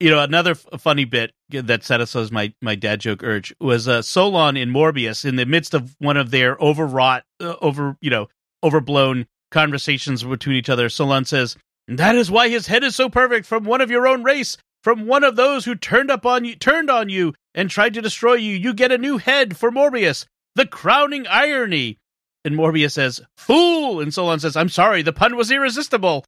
you know another f- funny bit that satisfies my my dad joke urge was uh, Solon in Morbius in the midst of one of their overwrought, uh, over you know overblown conversations between each other. Solon says, "That is why his head is so perfect from one of your own race." From one of those who turned up on you, turned on you, and tried to destroy you, you get a new head for Morbius. The crowning irony. And Morbius says, "Fool!" And Solon says, "I'm sorry, the pun was irresistible."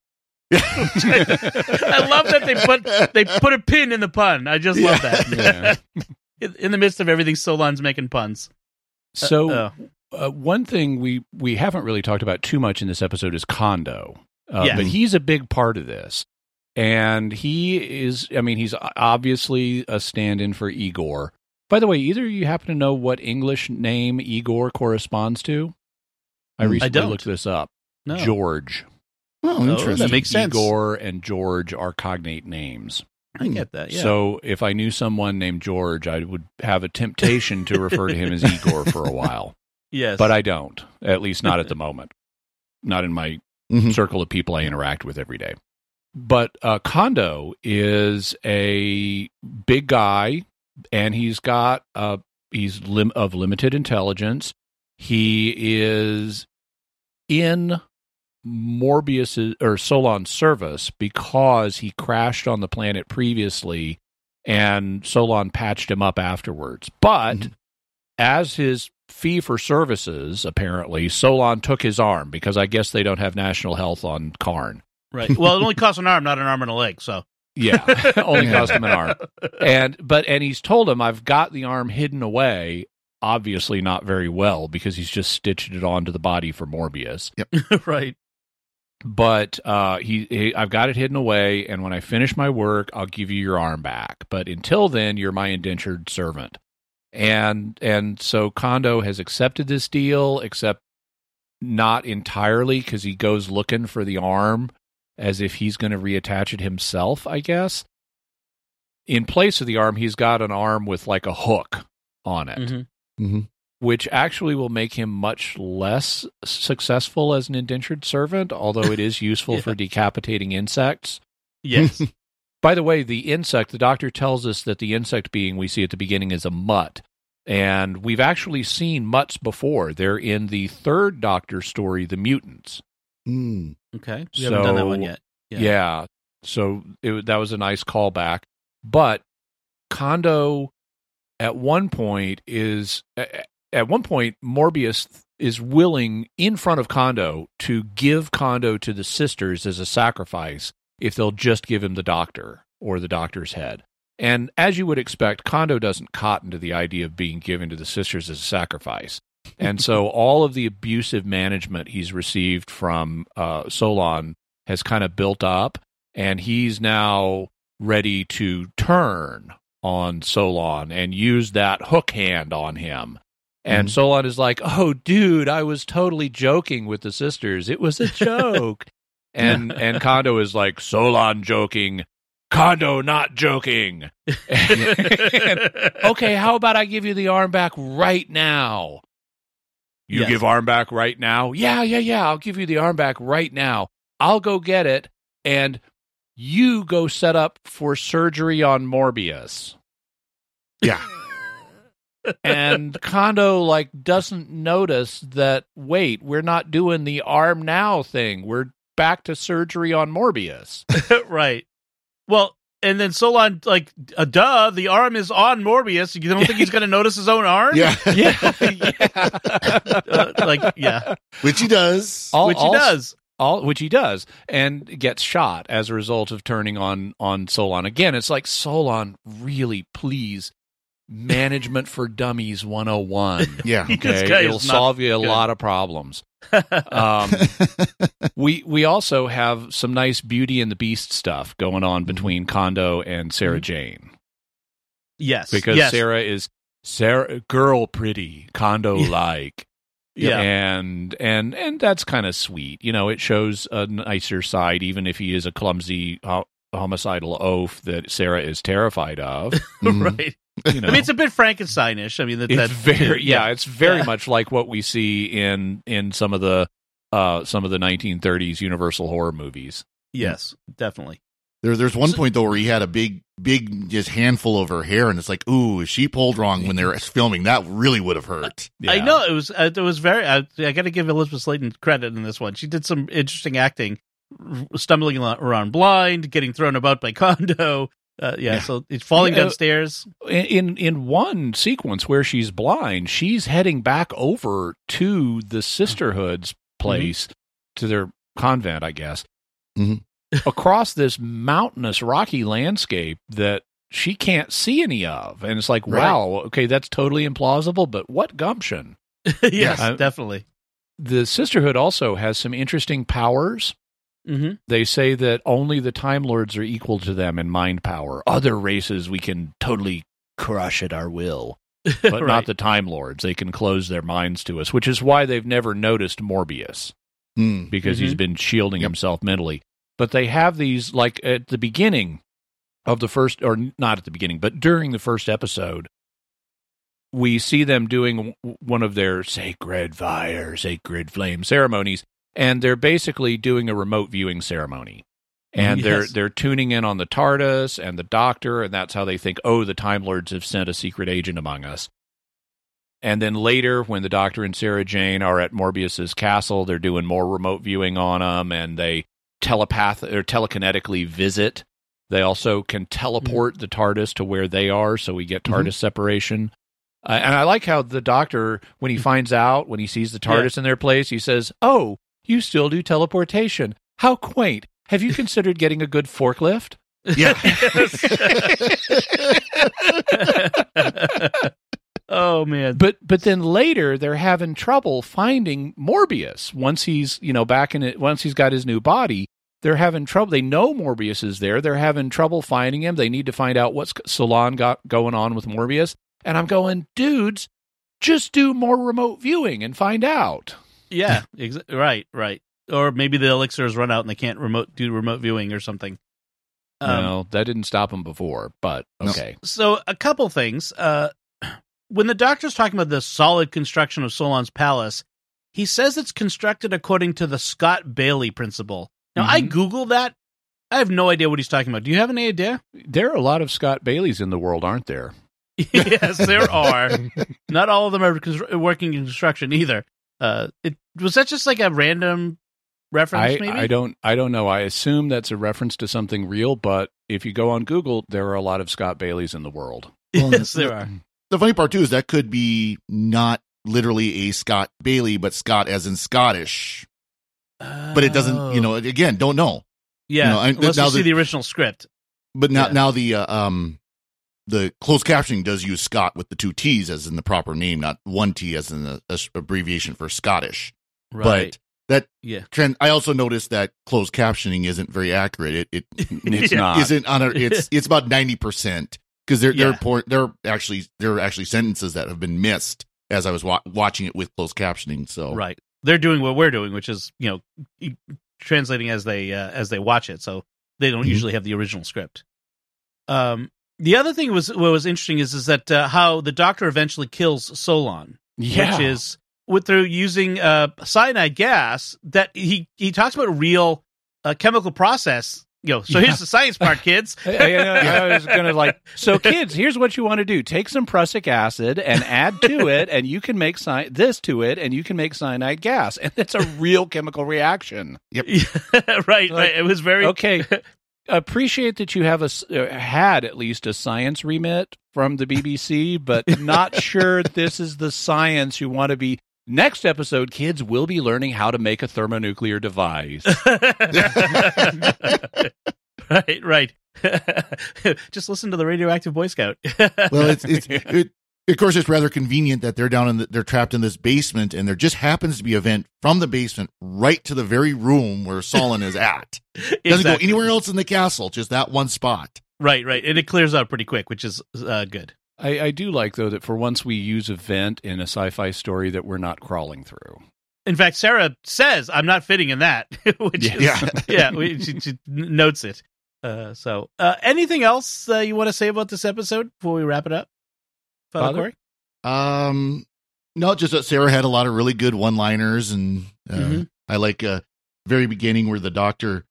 I love that they put they put a pin in the pun. I just love that. in, in the midst of everything, Solon's making puns. so Uh, uh, one thing we we haven't really talked about too much in this episode is Condo, uh, Yes. but he's a big part of this, and he is. I mean, he's obviously a stand-in for Igor. By the way, either you happen to know what English name Igor corresponds to? I Mm. I recently don't. looked this up. No. George. Oh, interesting. that makes sense. Igor and George are cognate names. I get that. Yeah. So if I knew someone named George, I would have a temptation to refer to him as Igor for a while. yes, But I don't, at least not at the moment. Not in my Mhm. circle of people I interact with every day. But uh, Condo is a big guy, and he's got uh, he's lim- of limited intelligence. He is in Morbius or Solon's service because he crashed on the planet previously, and Solon patched him up afterwards. But Mhm. as his fee for services, apparently, Solon took his arm because I guess they don't have national health on Karn. right. Well, it only costs an arm, not an arm and a leg. So Yeah, only Yeah. cost him an arm. And but and he's told him I've got the arm hidden away. Obviously not very well because he's just stitched it onto the body for Morbius. Yep. right. But uh, he, he I've got it hidden away, and when I finish my work, I'll give you your arm back. But until then, you're my indentured servant. And and so Condo has accepted this deal, except not entirely because he goes looking for the arm as if he's going to reattach it himself, I guess. In place of the arm, he's got an arm with like a hook on it, Mhm. Mhm. which actually will make him much less successful as an indentured servant, although it is useful Yeah. for decapitating insects. Yes. By the way, the insect, the doctor tells us that the insect being we see at the beginning is a mutt. And we've actually seen mutts before. They're in the third doctor story, The Mutants. Mm. okay. We haven't done that one So- yet. Yeah. Yeah. So it, that was a nice callback. But Condo, at one point, is at one point Morbius is willing in front of Condo to give Condo to the sisters as a sacrifice if they'll just give him the doctor or the doctor's head. And as you would expect, Condo doesn't cotton to the idea of being given to the sisters as a sacrifice. And so all of the abusive management he's received from uh, Solon has kind of built up, and he's now ready to turn on Solon and use that hook hand on him. And Mhm. Solon is like, "Oh, dude, I was totally joking with the sisters. It was a joke." and and Condo is like, "Solon joking, Condo not joking." And, okay, how about I give you the arm back right now? You Yes. give arm back right now? Yeah, yeah, yeah. I'll give you the arm back right now. I'll go get it. And you go set up for surgery on Morbius. Yeah. and Condo like doesn't notice that wait, we're not doing the arm now thing. We're back to surgery on Morbius. right. Well, and then Solon like uh, duh, the arm is on Morbius. You don't think he's going to notice his own arm? Yeah. yeah. yeah. Uh, like yeah. Which he does. All- Which he all- does. all which he does and gets shot as a result of turning on on Solon again. It's like Solon, really please management for dummies 101. Yeah. Okay, it'll solve you a good. lot of problems. Um, we we also have some nice Beauty and the Beast stuff going on Mm-hmm. between Condo and Sarah Jane Yes. because yes. Sarah is Sarah girl pretty Condo like. Yeah. and and and that's kind of sweet. You know, it shows a nicer side, even if he is a clumsy ho- homicidal oaf that Sarah is terrified of. right. You know, I mean, it's a bit Frankensteinish. I mean, that, it's that very yeah, it's very Yeah. much like what we see in in some of the uh some of the 1930s Universal horror movies. Yes, definitely. There, there's one point though where he had a big, big, just handful of her hair, and it's like, ooh, if she pulled wrong when they were filming, that really would have hurt. Yeah. I know it was. Uh, it was very. I, I got to give Elizabeth Sladen credit in this one. She did some interesting acting, r- stumbling around blind, getting thrown about by Condo. Uh, yeah, Yeah. so it's falling Yeah. downstairs. in in one sequence where she's blind, she's heading back over to the sisterhood's place to their convent, I guess. Mhm. Across this mountainous rocky landscape that she can't see any of. And it's like, Right. wow, okay, that's totally implausible, but what gumption. yes, I- definitely. The sisterhood also has some interesting powers. Hmm They say that only the Time Lords are equal to them in mind power. Other races we can totally crush at our will, but Right. not the Time Lords. They can close their minds to us, which is why they've never noticed Morbius Hmm. because he's Mhm. been shielding Yep. himself mentally. But they have these, like at the beginning of the first, or not at the beginning, but during the first episode, we see them doing one of their sacred fire, sacred flame ceremonies, and they're basically doing a remote viewing ceremony. And they're they're tuning in on the TARDIS and the Doctor, and that's how they think, oh, the Time Lords have sent a secret agent among us. And then later, when the Doctor and Sarah Jane are at Morbius's castle, they're doing more remote viewing on them, and they telepath or telekinetically visit. They also can teleport mm-hmm. the TARDIS to where they are, so we get mm-hmm. TARDIS separation. Uh, and I like how the Doctor, when he mm-hmm. finds out, when he sees the TARDIS in their place, he says, "Oh, you still do teleportation? How quaint! Have you considered getting a good forklift?" Yeah. oh man. But but then later they're having trouble finding Morbius once he's you know back in it once he's got his new body. They're having trouble. They know Morbius is there. They're having trouble finding him. They need to find out what's Solon got going on with Morbius. And I'm going, dudes, just do more remote viewing and find out. Yeah, ex- right, right. Or maybe the elixirs run out and they can't remote do remote viewing or something. Um, no, that didn't stop him before, but okay. So a couple things. Uh, when the doctor's talking about the solid construction of Solon's palace, he says it's constructed according to the Scott Bailey principle. Now I Mhm. googled that. I have no idea what he's talking about. Do you have any idea? There are a lot of Scott Baileys in the world, aren't there? yes, there are. Not all of them are working in construction either. Uh, it was that just like a random reference, I, maybe? I don't I don't know. I assume that's a reference to something real, but if you go on Google, there are a lot of Scott Baileys in the world. yes, there are. The funny part too is that could be not literally a Scott Bailey, but Scott as in Scottish. But it doesn't, you know, again, don't know. Yeah, you know, I- unless now you see the- the original script. But now, Yeah. now the uh, um, the closed captioning does use Scott with the two T's as in the proper name, not one T as in the as abbreviation for Scottish. Right. But that yeah. trend, I also noticed that closed captioning isn't very accurate. It, it It's Yeah. not. isn't on a. It's it's about ninety percent because there there Yeah. are por- there are actually there are actually sentences that have been missed as I was wa- watching it with closed captioning. So Right. They're doing what we're doing, which is you know e- translating as they uh, as they watch it. So they don't Mhm. usually have the original script. Um, the other thing was what was interesting is is that uh, how the Doctor eventually kills Solon, Yeah. which is with through using uh, cyanide gas. That he he talks about a real uh, chemical process You know, so here's the science part, kids. I, I- I was gonna like, so kids, here's what you want to do: take some prussic acid and add to it, and you can make cy- this to it, and you can make cyanide gas, and it's a real chemical reaction. Yep. right, right. It was very okay. Appreciate that you have a uh, had at least a science remit from the BBC, but not sure this is the science you want to be. Next episode, kids will be learning how to make a thermonuclear device. right, right. Just listen to the radioactive Boy Scout. well, it's it's it, of course it's rather convenient that they're down in the, they're trapped in this basement, and there just happens to be a vent from the basement right to the very room where Solon is at. Doesn't go anywhere else in the castle, just that one spot. right, right, and it clears out pretty quick, which is uh, good. I, I do like though that for once we use a vent in a sci-fi story that we're not crawling through. In fact, Sarah says, "I'm not fitting in that," which is Yeah. yeah, we, she, she notes it. Uh, so, uh, anything else uh, you want to say about this episode before we wrap it up, Father, Father? Cory? Um, no, just that Sarah had a lot of really good one-liners, and uh, Mhm. I like uh, very beginning where the doctor,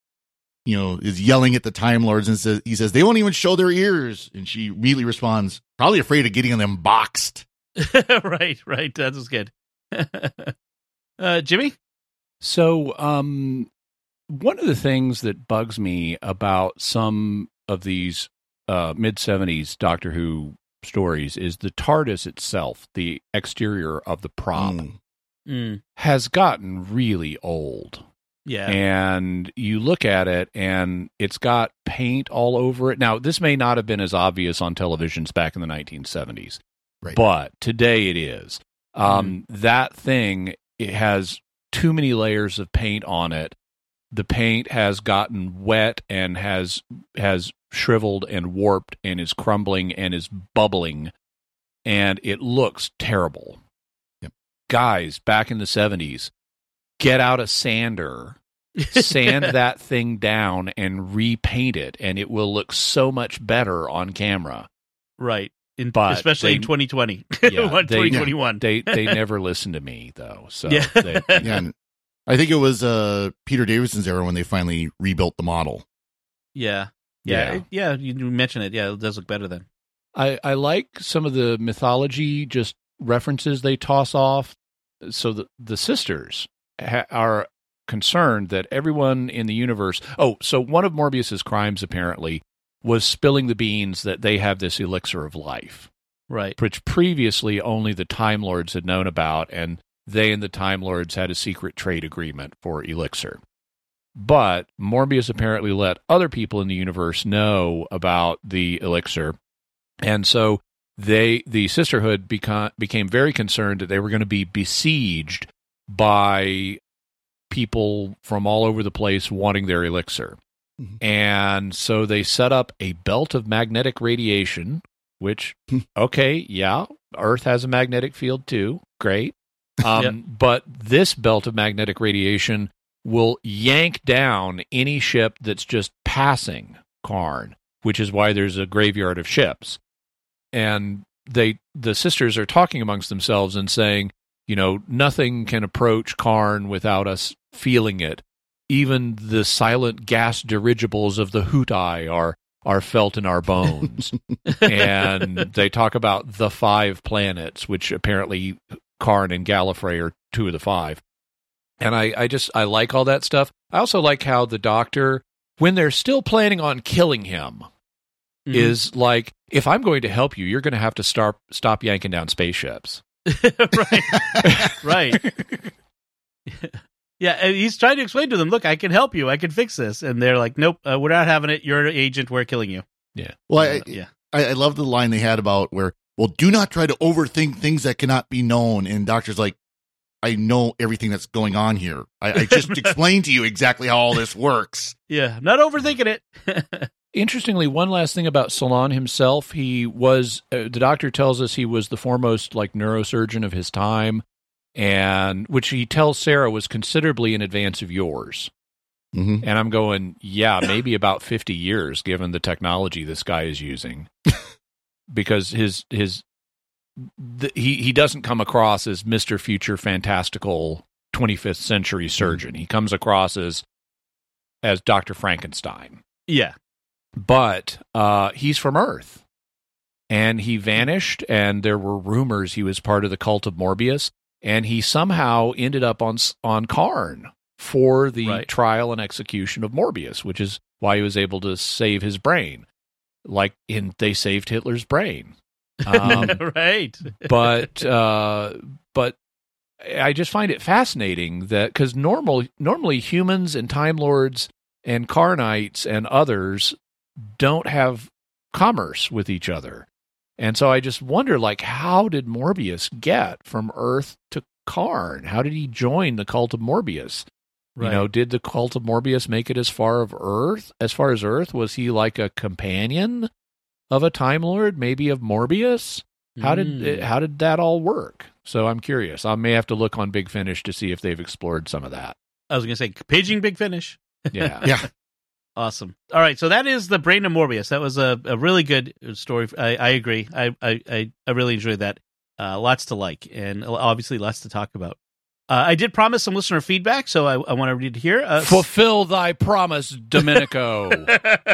you know, is yelling at the Time Lords and says he says they won't even show their ears, and she immediately responds, probably afraid of getting them boxed. right, right. That was good. uh, Jimmy, So, um, one of the things that bugs me about some of these uh, mid 70s Doctor Who stories is the TARDIS itself, the exterior of the prop, Mm. Mm, has gotten really old. yeah, And you look at it and it's got paint all over it. Now, this may not have been as obvious on televisions back in the 1970s, Right. but today it is. Um, That thing it has too many layers of paint on it. The paint has gotten wet and has has shriveled and warped and is crumbling and is bubbling, and it looks terrible. Yep. Guys, back in the seventies, get out a sander, sand that thing down, and repaint it, and it will look so much better on camera. right. In, But especially they- in 2020, Yeah, What, they- 2021. They they never listen to me though. So Yeah. they, Yeah, and I think it was uh, Peter Davidson's era when they finally rebuilt the model. yeah, yeah, Yeah. it- yeah. You mentioned it. Yeah, it does look better then. I, I like some of the mythology just references they toss off. So the the sisters ha- are concerned that everyone in the universe. Oh, so one of Morbius's crimes apparently was spilling the beans that they have this elixir of life, Right. which previously only the Time Lords had known about, and they and the Time Lords had a secret trade agreement for elixir. But Morbius apparently let other people in the universe know about the elixir, and so they the sisterhood beca- became very concerned that they were going to be besieged by people from all over the place wanting their elixir. Mhm. And so they set up a belt of magnetic radiation, which, okay, yeah, Earth has a magnetic field too. Great. Um, Yep. But this belt of magnetic radiation will yank down any ship that's just passing Karn, which is why there's a graveyard of ships. And they, the sisters are talking amongst themselves and saying, you know, nothing can approach Karn without us feeling it. Even the silent gas dirigibles of the Hoothi are are felt in our bones. and they talk about the five planets, which apparently Karn and Gallifrey are two of the five. And I, I just I like all that stuff. I also like how the doctor, when they're still planning on killing him, Mhm. is like, if I'm going to help you, you're going to have to start stop yanking down spaceships. right, right. yeah, and he's trying to explain to them, "Look, I can help you. I can fix this." And they're like, "Nope, uh, we're not having it. You're an agent. We're killing you." Yeah. Well, Uh, I, yeah, I, I love the line they had about where, well, do not try to overthink things that cannot be known. And doctor's like, I know everything that's going on here. I, I just explained to you exactly how all this works. yeah. I'm not overthinking it. Interestingly, one last thing about Solon himself, he was uh, the doctor tells us he was the foremost like neurosurgeon of his time, and which he tells Sarah was considerably in advance of yours. Mm-hmm. And I'm going, yeah, maybe about 50 years given the technology this guy is using. because his his the, he he doesn't come across as Mr. Future fantastical 25th century surgeon. He comes across as as Dr. Frankenstein. Yeah. but uh, he's from Earth, and he vanished. And there were rumors he was part of the cult of Morbius, and he somehow ended up on on Karn for the Right. trial and execution of Morbius, which is why he was able to save his brain, like in they saved Hitler's brain. Um, right. but uh, but I just find it fascinating that because normal normally humans and Time Lords and Carnites and others don't have commerce with each other, and so I just wonder like how did Morbius get from Earth to Karn? How did he join the cult of Morbius? Right. You know, did the cult of Morbius make it as far of Earth? As far as Earth, was he like a companion of a Time Lord, maybe of Morbius? How Mm. did how did that all work? So I'm curious. I may have to look on Big Finish to see if they've explored some of that. I was going to say paging Big Finish. Yeah. Yeah. Awesome. All right, so that is the Brain of Morbius. That was a, a really good story. I, I agree. I, I I I really enjoyed that. Uh, lots to like, and obviously lots to talk about. Uh, I did promise some listener feedback, so I, I want to read it here. Uh, Fulfill thy promise, Domenico.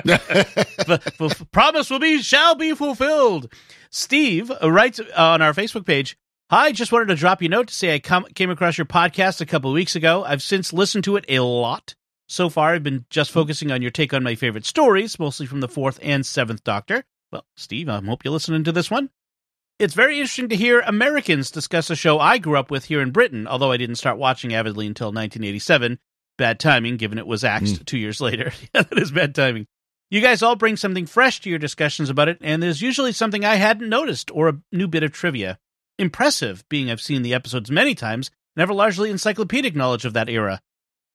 f- promise will be shall be fulfilled. Steve writes on our Facebook page. Hi, just wanted to drop you a note to say I come, came across your podcast a couple of weeks ago. I've since listened to it a lot. So far, I've been just focusing on your take on my favorite stories, mostly from the fourth and seventh Doctor. Well, Steve, I hope you're listening to this one. It's very interesting to hear Americans discuss a show I grew up with here in Britain, although I didn't start watching avidly until 1987. Bad timing, given it was axed hmm. two years later. yeah, that is bad timing. You guys all bring something fresh to your discussions about it, and there's usually something I hadn't noticed or a new bit of trivia. Impressive, being I've seen the episodes many times and have a largely encyclopedic knowledge of that era.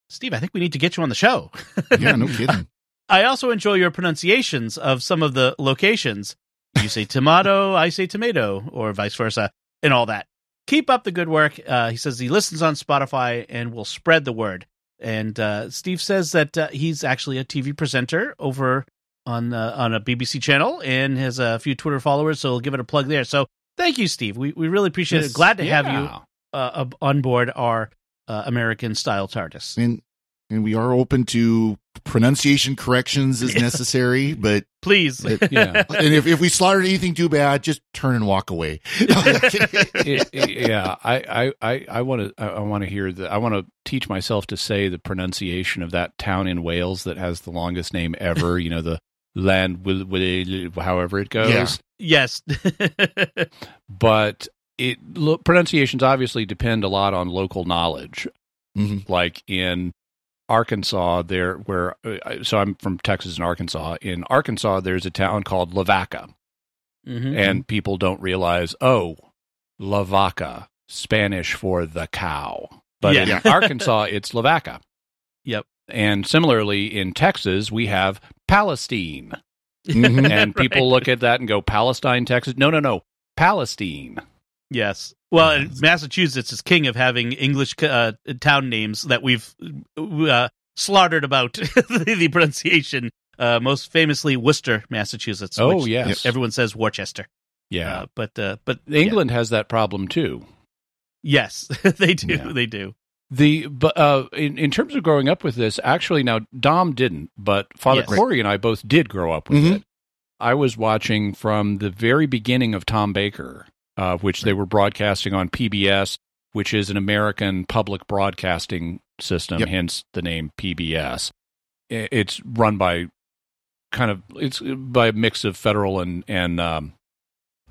Steve, I think we need to get you on the show. Yeah, no kidding. I also enjoy your pronunciations of some of the locations. You say tomato, I say tomato, or vice versa, and all that. Keep up the good work. Uh, he says he listens on Spotify and will spread the word. And uh, Steve says that uh, he's actually a TV presenter over on uh, on a BBC channel and has a few Twitter followers. So we'll give it a plug there. So thank you, Steve. We we really appreciate Yes, it. Glad to have you uh, on board our uh, American style TARDIS. And and we are open to pronunciation corrections as necessary, but Please. Yeah. and if, if we slaughtered anything too bad, just turn and walk away. It- it- yeah, I, I, I, I want to, I, I want to hear the, I want to teach myself to say the pronunciation of that town in Wales that has the longest name ever. You know, the land, will, will, however it goes. Yeah. yes. But it lo- pronunciations obviously depend a lot on local knowledge. Mhm. Like in Arkansas, there where, uh, so I'm from Texas and Arkansas. In Arkansas, there's a town called Lavaca. Mhm. and people don't realize, oh, Lavaca, Spanish for the cow. But Yeah. in Arkansas, it's Lavaca. Yep. And similarly, in Texas, we have Palestine. And people Right. look at that and go, Palestine, Texas? No, no, no. Palestine. Yes. Well, and Massachusetts is king of having English uh, town names that we've uh, slaughtered about the, the pronunciation. Uh, most famously, Worcester, Massachusetts. Oh, which yes. Everyone says Worcester. Yeah. Uh, but uh, but yeah. England has that problem too. yes, they do. Yeah. They do. The but uh, in in terms of growing up with this, actually, now Dom didn't, but Father Yes. Cory and I both did grow up with Mhm. it. I was watching from the very beginning of Tom Baker, uh, which they were broadcasting on PBS, which is an American public broadcasting system, Yep. hence the name PBS. It's run by kind of it's by a mix of federal and and um,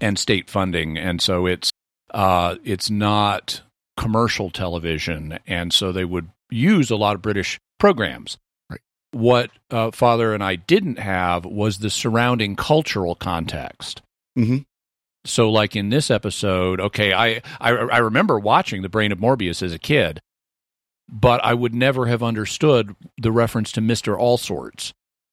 and state funding, and so it's uh, it's not commercial television, and so they would use a lot of British programs. Right. What uh, Father and I didn't have was the surrounding cultural context. Mhm. So, like in this episode, okay, I, I I remember watching The Brain of Morbius as a kid, but I would never have understood the reference to Mister All Sorts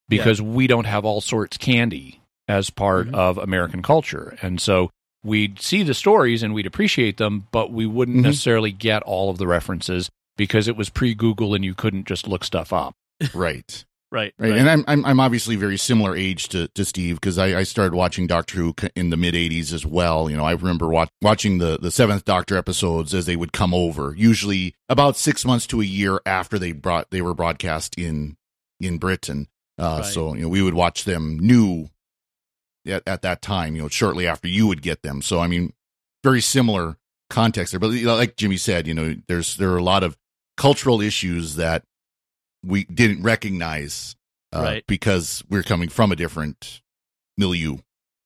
because we don't have all sorts candy as part Mhm. of American culture, and so we'd see the stories and we'd appreciate them, but we wouldn't Mhm. necessarily get all of the references because it was pre Google and you couldn't just look stuff up. right. Right. Right. And I'm, I'm I'm obviously very similar age to, to Steve because I, I started watching Doctor Who in the mid '80s as well. You know, I remember watch, watching the the seventh Doctor episodes as they would come over, usually about six months to a year after they brought they were broadcast in in Britain. Uh, Right. So, you know, we would watch them new at, at that time, you know, shortly after you would get them. So, I mean, very similar context there. But you know, like Jimmy said, you know, there's there are a lot of cultural issues that we didn't recognize uh, Right. because we're coming from a different milieu.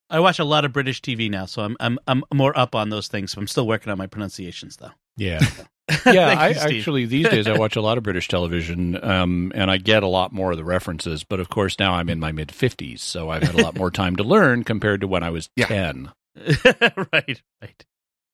I watch a lot of British TV now, so I'm I'm I'm more up on those things. I'm still working on my pronunciations though. Yeah. Yeah, I you, actually these days I watch a lot of British television, um, and I get a lot more of the references. But of course, now I'm in my mid fifties, so I've had a lot more time to learn compared to when I was Yeah. ten. right, right.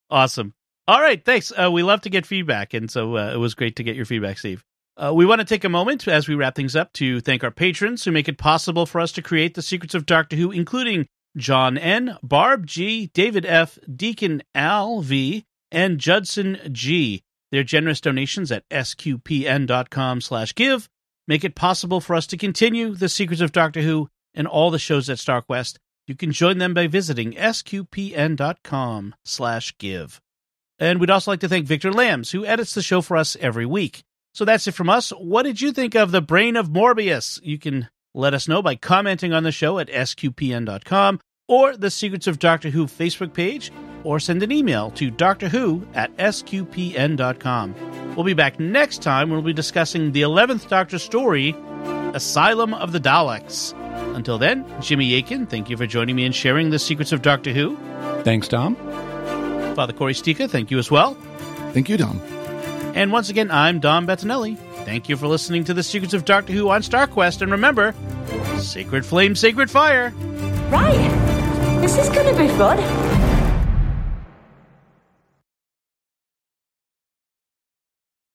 Awesome. All right, thanks. Uh, we love to get feedback, and so uh, it was great to get your feedback, Steve. Uh, we want to take a moment as we wrap things up to thank our patrons who make it possible for us to create the secrets of Doctor Who, including John N, Barb G, David F, Deacon Al V, and Judson G. Their generous donations at sqpn.com slash give make it possible for us to continue the secrets of Doctor Who and all the shows at StarQuest. You can join them by visiting sqpn.com slash give. And we'd also like to thank Victor Lambs, who edits the show for us every week. So that's it from us. What did you think of The Brain of Morbius? You can let us know by commenting on the show at sqpn.com or the Secrets of Doctor Who Facebook page, or send an email to Doctor Who at sqpn.com. We'll be back next time when we'll be discussing the 11th Doctor story, Asylum of the Daleks. Until then, Jimmy Akin, thank you for joining me and sharing the secrets of Doctor Who. Thanks, Dom. Father Cory Sticha, thank you as well. Thank you, Dom. And once again, I'm Dom Bettinelli. Thank you for listening to the secrets of Doctor Who on StarQuest. And remember, sacred flame, sacred fire. Right. This is going to be fun.